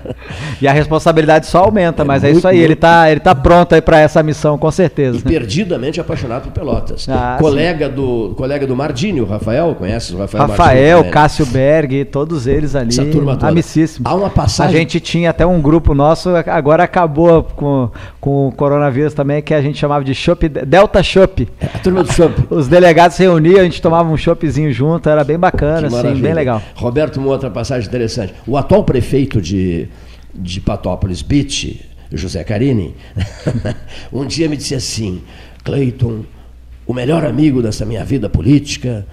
E a responsabilidade só aumenta, mas é muito, isso aí, muito. ele tá, ele tá pronto aí para essa missão, com certeza. E perdidamente apaixonado por Pelotas. Ah, colega, do, colega do Mardini, o Rafael, conhece o Rafael Rafael, Mardini? Cássio Berg, todos eles ali, Essa turma toda. amicíssimos. Há uma passagem- A gente tinha até um grupo nosso, agora acabou com, com o coronavírus também, que a gente chamava de Shop, Delta Shop. A turma do Shop. Os delegados se reuniam, a gente tomava um choppzinho junto, era bem bacana, assim, bem legal. Roberto, uma outra passagem interessante. O atual prefeito de, de Patópolis Beach, José Carini, um dia me disse assim: Cleiton, o melhor amigo dessa minha vida política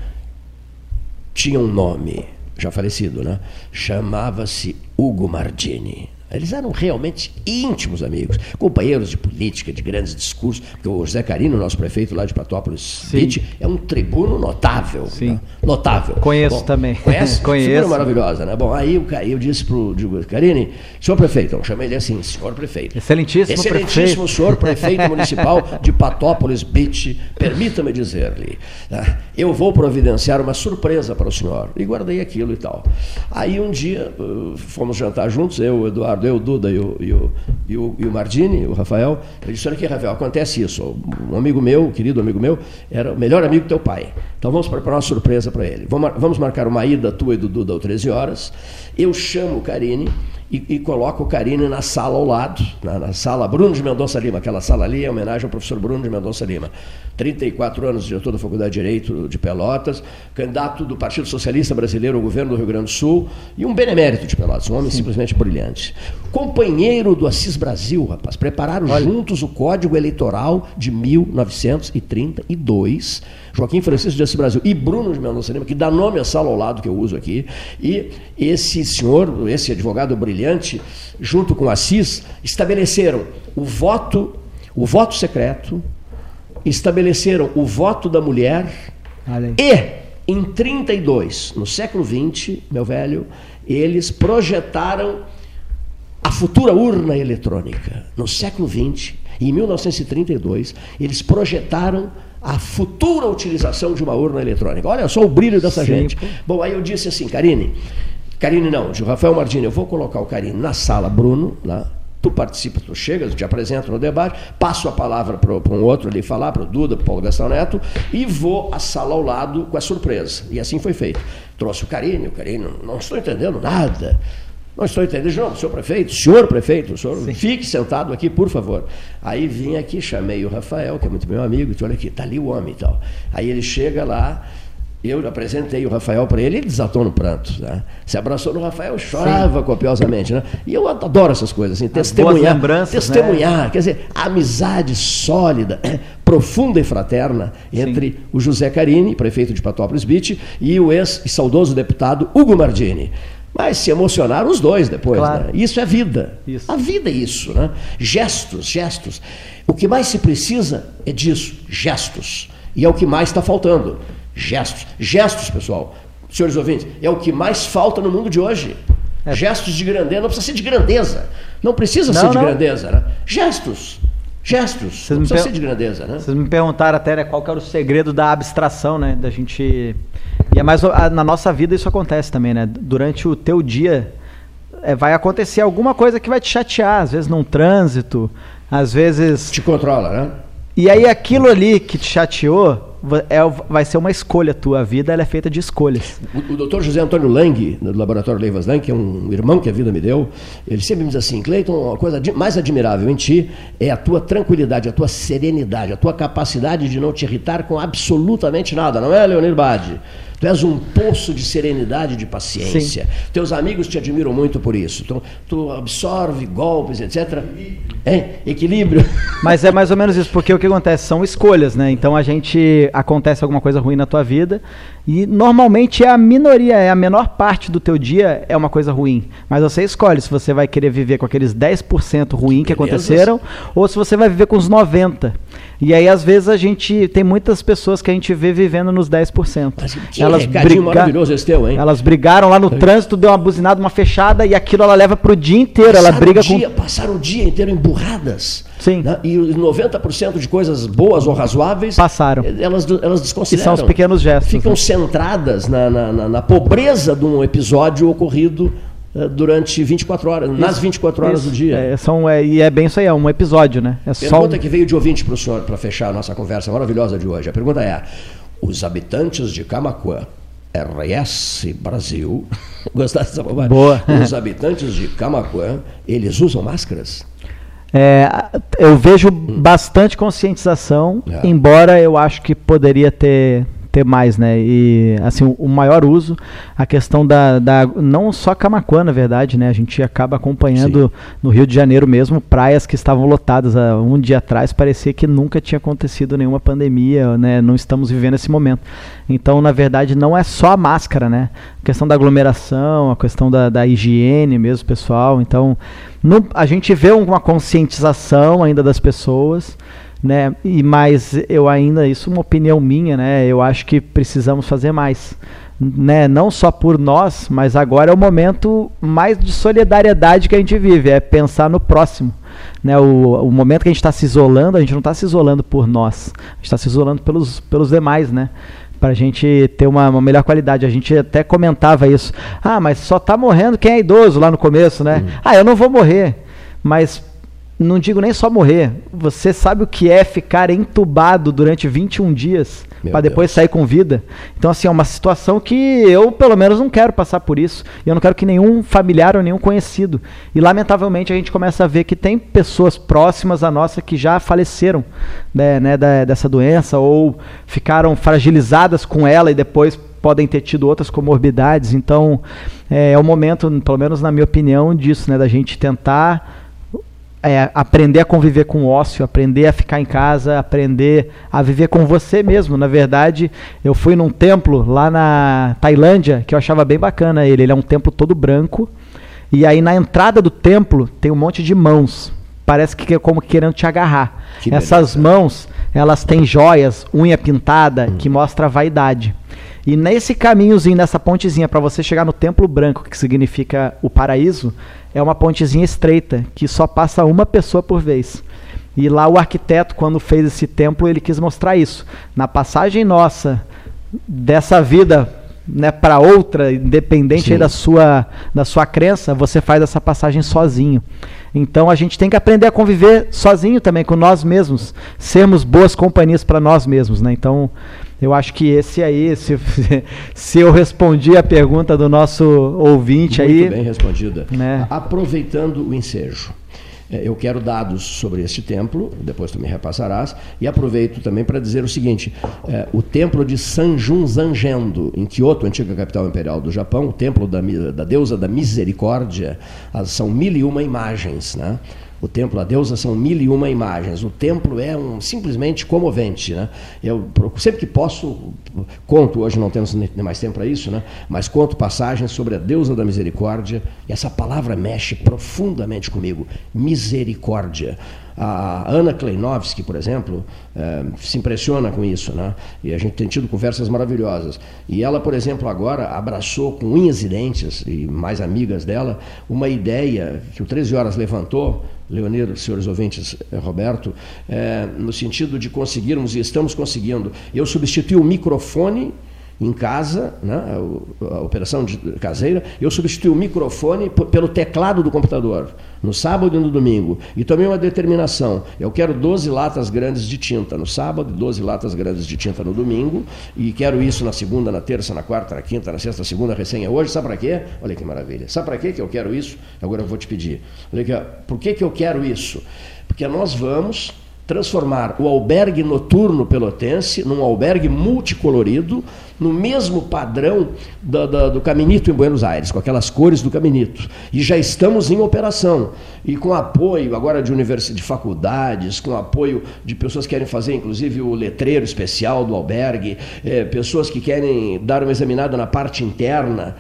tinha um nome, já falecido, né? Chamava-se Hugo Mardini. Eles eram realmente íntimos amigos, companheiros de política, de grandes discursos. Porque o José Carino, nosso prefeito lá de Patópolis Beach, é um tribuno notável. né? Notável. Conheço Bom, também. Conhece? Conheço. Figura maravilhosa, né? Bom, aí eu, eu disse para o Carini, senhor prefeito, eu chamei ele assim, senhor prefeito. Excelentíssimo, Excelentíssimo prefeito. senhor prefeito municipal de Patópolis Beach, permita-me dizer-lhe, né, eu vou providenciar uma surpresa para o senhor. E guardei aquilo e tal. Aí um dia uh, fomos jantar juntos, eu, o Eu, o Duda e o, e o, e o, e o Mardini, o Rafael. Ele disse: Olha aqui, Rafael, acontece isso. Um amigo meu, um querido amigo meu, era o melhor amigo do teu pai. Então vamos preparar uma surpresa para ele. Vamos, vamos marcar uma ida tua e do Duda às 13 horas. Eu chamo o Carine e, e coloco o Carine na sala ao lado, na, na sala Bruno de Mendonça Lima. Aquela sala ali é homenagem ao professor Bruno de Mendonça Lima. 34 anos, diretor da Faculdade de Direito de Pelotas, candidato do Partido Socialista Brasileiro ao governo do Rio Grande do Sul e um benemérito de Pelotas, um homem simplesmente brilhante. Companheiro do Assis Brasil, rapaz. Prepararam juntos o Código Eleitoral de 1932. Joaquim Francisco de Assis Brasil e Bruno de Mendonça Lima, que dá nome à sala ao lado que eu uso aqui. E esse senhor, esse advogado brilhante, junto com Assis, estabeleceram o voto, o voto secreto, estabeleceram o voto da mulher Olha e, em 32, no século XX, meu velho, eles projetaram a futura urna eletrônica. No século XX, em 1932, eles projetaram a futura utilização de uma urna eletrônica. Olha só o brilho dessa Sim, gente. Bom, aí eu disse assim, Karine, Karine não, de Rafael Mardini, eu vou colocar o Karine na sala Bruno, lá, tu participa, tu chegas, eu te apresento no debate, passo a palavra para um outro ali falar, para o Duda, para o Paulo Gastão Neto, e vou à sala ao lado com a surpresa. E assim foi feito. Trouxe o Karine, o Karine, não, não estou entendendo nada. Não estou entendendo, não, senhor prefeito, senhor prefeito, senhor fique sentado aqui, por favor. Aí vim aqui, chamei o Rafael, que é muito meu amigo, disse, olha aqui, está ali o homem e tal. Aí ele chega lá, eu apresentei o Rafael para ele, ele desatou no pranto. Né? Se abraçou no Rafael, chorava copiosamente. Né? E eu adoro essas coisas, assim, testemunhar. né? testemunhar, quer dizer, a amizade sólida, profunda e fraterna entre o José Carini, prefeito de Patópolis Beach, e o ex e saudoso deputado Hugo Mardini. Mas se emocionaram os dois depois. Claro. Né? Isso é vida. Isso. A vida é isso. Né? Gestos, gestos. O que mais se precisa é disso, gestos. E é o que mais está faltando. Gestos. Gestos, pessoal. Senhores ouvintes, é o que mais falta no mundo de hoje. Gestos de grandeza. Não precisa ser de grandeza. Não precisa Não, ser de não. grandeza. Né? Gestos. Gestos. Vocês Não me precisa per- de grandeza. Né? Vocês me perguntaram até né, qual que era o segredo da abstração, né? Da gente. E é mais. Na nossa vida isso acontece também, né? Durante o teu dia é, vai acontecer alguma coisa que vai te chatear, às vezes num trânsito, às vezes. Te controla, né? E aí aquilo ali que te chateou, é, vai ser uma escolha tua. Vida ela é feita de escolhas. O, o doutor José Antônio Lang, do laboratório Leivas Lang, que é um irmão que a vida me deu, ele sempre me diz assim: Cleiton, a coisa mais admirável em ti é a tua tranquilidade, a tua serenidade, a tua capacidade de não te irritar com absolutamente nada, não é, Leonir Bade? Tu és um poço de serenidade e de paciência. Sim. Teus amigos te admiram muito por isso. Tu, tu absorve golpes, etc. É, equilíbrio. Mas é mais ou menos isso, porque o que acontece são escolhas, né? Então a gente acontece alguma coisa ruim na tua vida e normalmente é a minoria, é a menor parte do teu dia é uma coisa ruim. Mas você escolhe se você vai querer viver com aqueles 10% ruim que, que aconteceram ou se você vai viver com os 90. E aí, às vezes, a gente tem muitas pessoas que a gente vê vivendo nos 10%. Mas que elas briga... maravilhoso esse teu, hein? Elas brigaram lá no trânsito, deu uma buzinada, uma fechada, e aquilo ela leva pro dia inteiro. Passaram ela briga dia, com. Passaram o dia inteiro emburradas. Sim. Né? E 90% de coisas boas ou razoáveis. Passaram. Elas, elas desconsideram. E são os pequenos gestos. Ficam né? centradas na, na, na, na pobreza de um episódio ocorrido eh, durante 24 horas, isso, nas 24 horas isso. do dia. É, são, é, e é bem isso aí, é um episódio, né? É pergunta um... que veio de ouvinte para o senhor, para fechar a nossa conversa maravilhosa de hoje. A pergunta é: os habitantes de Camacuã, RS Brasil, gostasse dessa bobagem? Boa. Os habitantes de Camacuã, eles usam máscaras? É, eu vejo bastante conscientização, é. embora eu acho que poderia ter ter mais, né? E assim, o, o maior uso, a questão da, da não só Camacuã, na verdade, né? A gente acaba acompanhando Sim. no Rio de Janeiro mesmo praias que estavam lotadas há um dia atrás, parecia que nunca tinha acontecido nenhuma pandemia, né? Não estamos vivendo esse momento. Então, na verdade, não é só a máscara, né? A questão da aglomeração, a questão da, da higiene mesmo, pessoal. Então, no, a gente vê uma conscientização ainda das pessoas né? E mas eu ainda isso é uma opinião minha, né? Eu acho que precisamos fazer mais, né? Não só por nós, mas agora é o momento mais de solidariedade que a gente vive, é pensar no próximo, né? O, o momento que a gente está se isolando, a gente não está se isolando por nós, a gente está se isolando pelos pelos demais, né? para a gente ter uma, uma, melhor qualidade. A gente até comentava isso. Ah, mas só está morrendo quem é idoso lá no começo, né? Hum. Ah, eu não vou morrer. Mas não digo nem só morrer, você sabe o que é ficar entubado durante 21 dias para depois sair com vida? Então, assim, é uma situação que eu, pelo menos, não quero passar por isso. E eu não quero que nenhum familiar ou nenhum conhecido. E, lamentavelmente, a gente começa a ver que tem pessoas próximas a nossa que já faleceram né, né, da, dessa doença ou ficaram fragilizadas com ela e depois podem ter tido outras comorbidades. Então, é, é o momento, pelo menos na minha opinião, disso, né, da gente tentar é, aprender a conviver com o ócio, aprender a ficar em casa, aprender a viver com você mesmo. Na verdade, eu fui num templo lá na Tailândia que eu achava bem bacana ele. Ele é um templo todo branco. E aí na entrada do templo tem um monte de mãos. Parece que é como querendo te agarrar. Que Essas beleza. mãos, elas têm joias, unha pintada, hum. que mostra a vaidade. E nesse caminhozinho, nessa pontezinha, para você chegar no Templo Branco, que significa o paraíso, é uma pontezinha estreita, que só passa uma pessoa por vez. E lá o arquiteto, quando fez esse templo, ele quis mostrar isso. Na passagem nossa dessa vida né, para outra, independente da sua, da sua crença, você faz essa passagem sozinho. Então a gente tem que aprender a conviver sozinho também com nós mesmos, sermos boas companhias para nós mesmos, né? Então eu acho que esse aí, se, se eu respondi a pergunta do nosso ouvinte Muito aí. Muito bem respondida. Né? Aproveitando o ensejo. É, eu quero dados sobre este templo, depois tu me repassarás, e aproveito também para dizer o seguinte: é, o templo de Sanjun Zangendo, em Kyoto, antiga capital imperial do Japão, o templo da, da deusa da misericórdia, são mil e uma imagens, né? O templo, a deusa, são mil e uma imagens. O templo é um, simplesmente comovente. Né? Eu, sempre que posso, conto, hoje não temos mais tempo para isso, né? mas conto passagens sobre a deusa da misericórdia, e essa palavra mexe profundamente comigo. Misericórdia. A Ana Kleinovski, por exemplo, é, se impressiona com isso, né? E a gente tem tido conversas maravilhosas. E ela, por exemplo, agora abraçou com unhas e dentes, e mais amigas dela, uma ideia que o 13 Horas levantou, Leonir, senhores ouvintes, eh, Roberto, é, no sentido de conseguirmos, e estamos conseguindo. Eu substituí o microfone em casa, né, a, operação caseira, eu substituí o microfone pelo teclado do computador, no sábado e no domingo. E tomei uma determinação: eu quero 12 latas grandes de tinta no sábado, 12 latas grandes de tinta no domingo, e quero isso na segunda, na terça, na quarta, na quinta, na sexta, segunda, recém é hoje. Sabe para quê? Olha que maravilha. Sabe para quê que eu quero isso? Agora eu vou te pedir. Olha aqui, por que, que eu quero isso? Porque nós vamos transformar o albergue noturno pelotense num albergue multicolorido, no mesmo padrão do, do, do, Caminito em Buenos Aires, com aquelas cores do Caminito. E já estamos em operação. E com apoio agora de universidades, de faculdades, com apoio de pessoas que querem fazer, inclusive, o letreiro especial do albergue, é, pessoas que querem dar uma examinada na parte interna,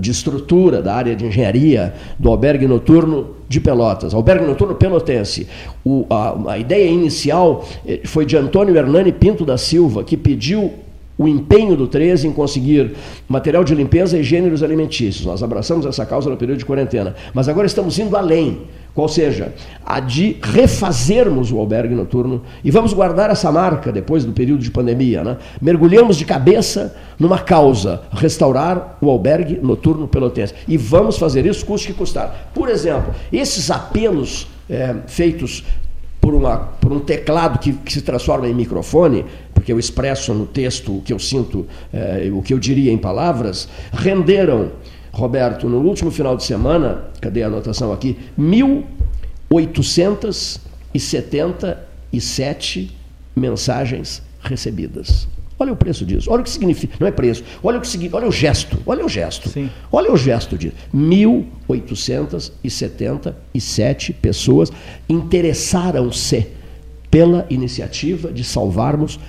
de estrutura da área de engenharia do albergue noturno de Pelotas, albergue noturno pelotense. O, a, a ideia inicial eh, foi de Antônio Hernani Pinto da Silva, que pediu o empenho do 13 em conseguir material de limpeza e gêneros alimentícios. Nós abraçamos essa causa no período de quarentena, mas agora estamos indo além, qual seja, a de refazermos o albergue noturno e vamos guardar essa marca depois do período de pandemia. Né? Mergulhamos de cabeça numa causa, restaurar o albergue noturno pelotense. E vamos fazer isso, custe que custar. Por exemplo, esses apelos é, feitos por, uma, por um teclado que, que, se transforma em microfone, porque eu expresso no texto o que eu sinto, é, o que eu diria em palavras, renderam, Roberto, no último final de semana, cadê a anotação aqui? 1.877 mensagens recebidas. Olha o preço disso. Olha o que significa. Não é preço. Olha o que significa. Olha o gesto. Olha o gesto. Sim. Olha o gesto disso. 1.877 pessoas interessaram-se pela iniciativa de salvarmos,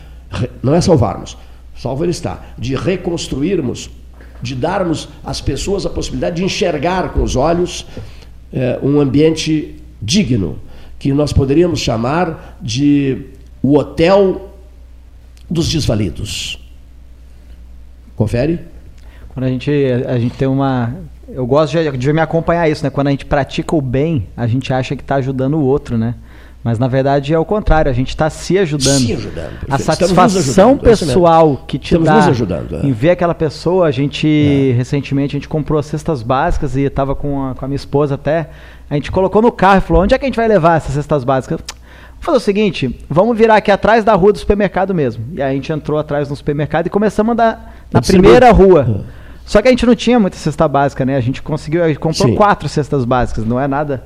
não é salvarmos, salvo ele está, de reconstruirmos, de darmos às pessoas a possibilidade de enxergar com os olhos eh, um ambiente digno, que nós poderíamos chamar de o hotel dos desvalidos. Confere? Quando a gente, a gente tem uma. Eu gosto de, de me acompanhar isso, né? Quando a gente pratica o bem, a gente acha que está ajudando o outro, né? Mas na verdade é o contrário, a gente está se ajudando. Se ajudando. A satisfação ajudando, é pessoal que te Estamos dá ajudando, é. em ver aquela pessoa, a gente é. recentemente a gente comprou cestas básicas e estava com a, com a minha esposa até. A gente colocou no carro e falou: onde é que a gente vai levar essas cestas básicas? Vamos fazer o seguinte, vamos virar aqui atrás da rua do supermercado mesmo. E aí a gente entrou atrás do supermercado e começamos a andar na primeira rua. Só que a gente não tinha muita cesta básica, né? A gente conseguiu, a gente comprou Sim. quatro cestas básicas, não é nada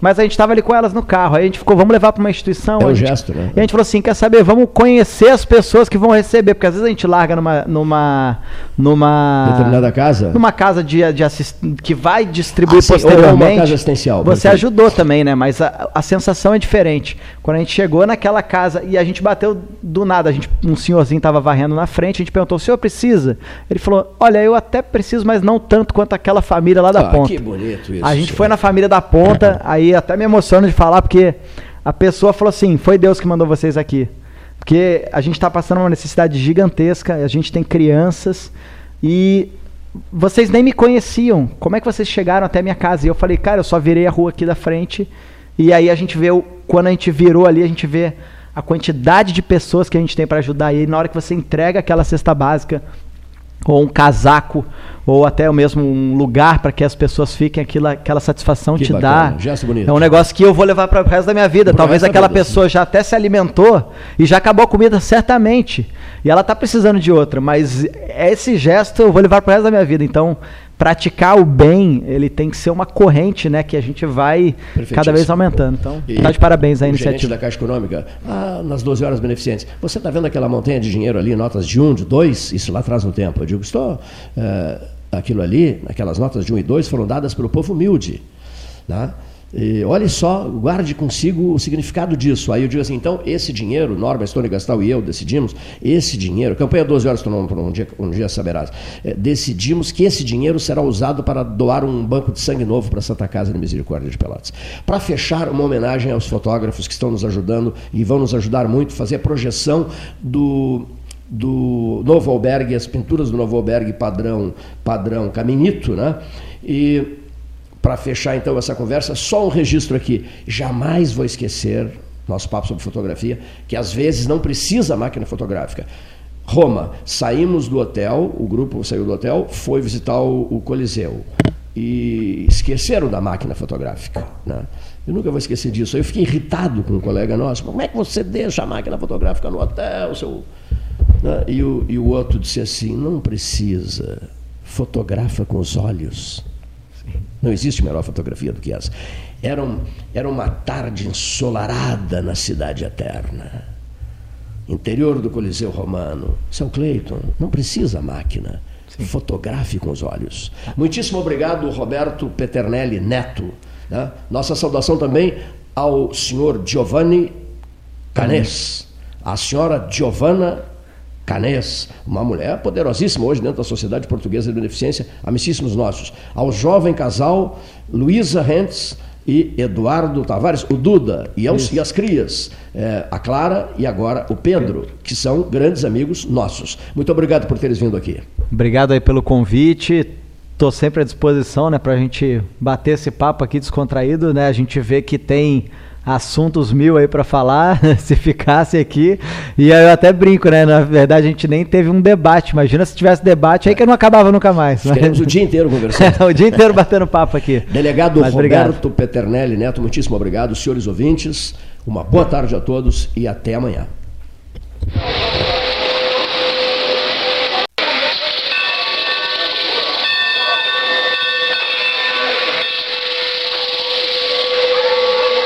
mas a gente estava ali com elas no carro. Aí a gente ficou, vamos levar para uma instituição. É um gente, gesto, né? E a gente falou assim, quer saber, vamos conhecer as pessoas que vão receber, porque às vezes a gente larga numa numa numa determinada casa, numa casa de, de assist, que vai distribuir ah, sim, posteriormente. Ou uma casa assistencial. Você perfeito. ajudou também, né? Mas a, a sensação é diferente. Quando a gente chegou naquela casa e a gente bateu do nada, a gente um senhorzinho estava varrendo na frente, a gente perguntou: "O senhor precisa?" Ele falou: "Olha, eu até preciso, mas não tanto quanto aquela família lá da ah, ponta." Que bonito isso. A gente foi na família da ponta, aí até me emociono de falar, porque a pessoa falou assim: foi Deus que mandou vocês aqui. Porque a gente está passando uma necessidade gigantesca, a gente tem crianças e vocês nem me conheciam. Como é que vocês chegaram até minha casa? E eu falei, cara, eu só virei a rua aqui da frente. E aí a gente vê, o, quando a gente virou ali, a gente vê a quantidade de pessoas que a gente tem para ajudar. E aí, na hora que você entrega aquela cesta básica, ou um casaco, ou até mesmo um lugar para que as pessoas fiquem, aquilo, aquela satisfação que te bacana. dá. Gesto bonito. É um negócio que eu vou levar para o resto da minha vida. Pro Talvez aquela pessoa já até se alimentou e já acabou a comida certamente. E ela está precisando de outra, mas esse gesto eu vou levar para o resto da minha vida. Então, praticar o bem, ele tem que ser uma corrente, né, que a gente vai cada vez aumentando. Então, e tá de parabéns a iniciativa. da Caixa Econômica, ah, nas 12 horas beneficentes, você está vendo aquela montanha de dinheiro ali, notas de um, de dois, isso lá atrás no tempo. Eu digo, estou, uh, aquilo ali, aquelas notas de um e dois foram dadas pelo povo humilde, né? E olhe só, guarde consigo o significado disso. Aí eu digo assim, então, esse dinheiro, Norma, Estônia Gastal e eu decidimos, esse dinheiro, campanha 12 horas, tu não, um dia, um dia saberás, é, decidimos que esse dinheiro será usado para doar um banco de sangue novo para a Santa Casa de Misericórdia de Pelotas. Para fechar, uma homenagem aos fotógrafos que estão nos ajudando e vão nos ajudar muito, fazer a projeção do, do Novo Albergue, as pinturas do Novo Albergue padrão, padrão Caminito, né? E para fechar então essa conversa, só um registro aqui. Jamais vou esquecer, nosso papo sobre fotografia, que às vezes não precisa máquina fotográfica. Roma. Saímos do hotel, o grupo saiu do hotel, foi visitar o, Coliseu. E esqueceram da máquina fotográfica. Né? Eu nunca vou esquecer disso. Eu fiquei irritado com um colega nosso. Como é que você deixa a máquina fotográfica no hotel? Seu... Né? E, o, e o outro disse assim: não precisa. Fotografa com os olhos. Não existe melhor fotografia do que essa. Era, um, era uma tarde ensolarada na cidade eterna. Interior do Coliseu Romano. Seu Cleiton, não precisa máquina. Sim. Fotografe com os olhos. Muitíssimo obrigado, Roberto Peternelli Neto. Né? Nossa saudação também ao senhor Giovanni Canês, a senhora Giovanna Canês, uma mulher poderosíssima hoje dentro da Sociedade Portuguesa de Beneficência, amicíssimos nossos. Ao jovem casal Luísa Rentes e Eduardo Tavares, o Duda e, aos, e as crias, é, a Clara e agora o Pedro, que são grandes amigos nossos. Muito obrigado por teres vindo aqui. Obrigado aí pelo convite. Estou sempre à disposição, né, para a gente bater esse papo aqui descontraído, né? A gente vê que tem assuntos mil aí para falar, se ficasse aqui. E eu até brinco, né? Na verdade, a gente nem teve um debate. Imagina se tivesse debate aí que não acabava nunca mais. Ficamos o dia inteiro conversando. o dia inteiro batendo papo aqui. Delegado Mas, Roberto obrigado. Peternelli Neto, muitíssimo obrigado. Senhores ouvintes, uma boa tarde a todos e até amanhã.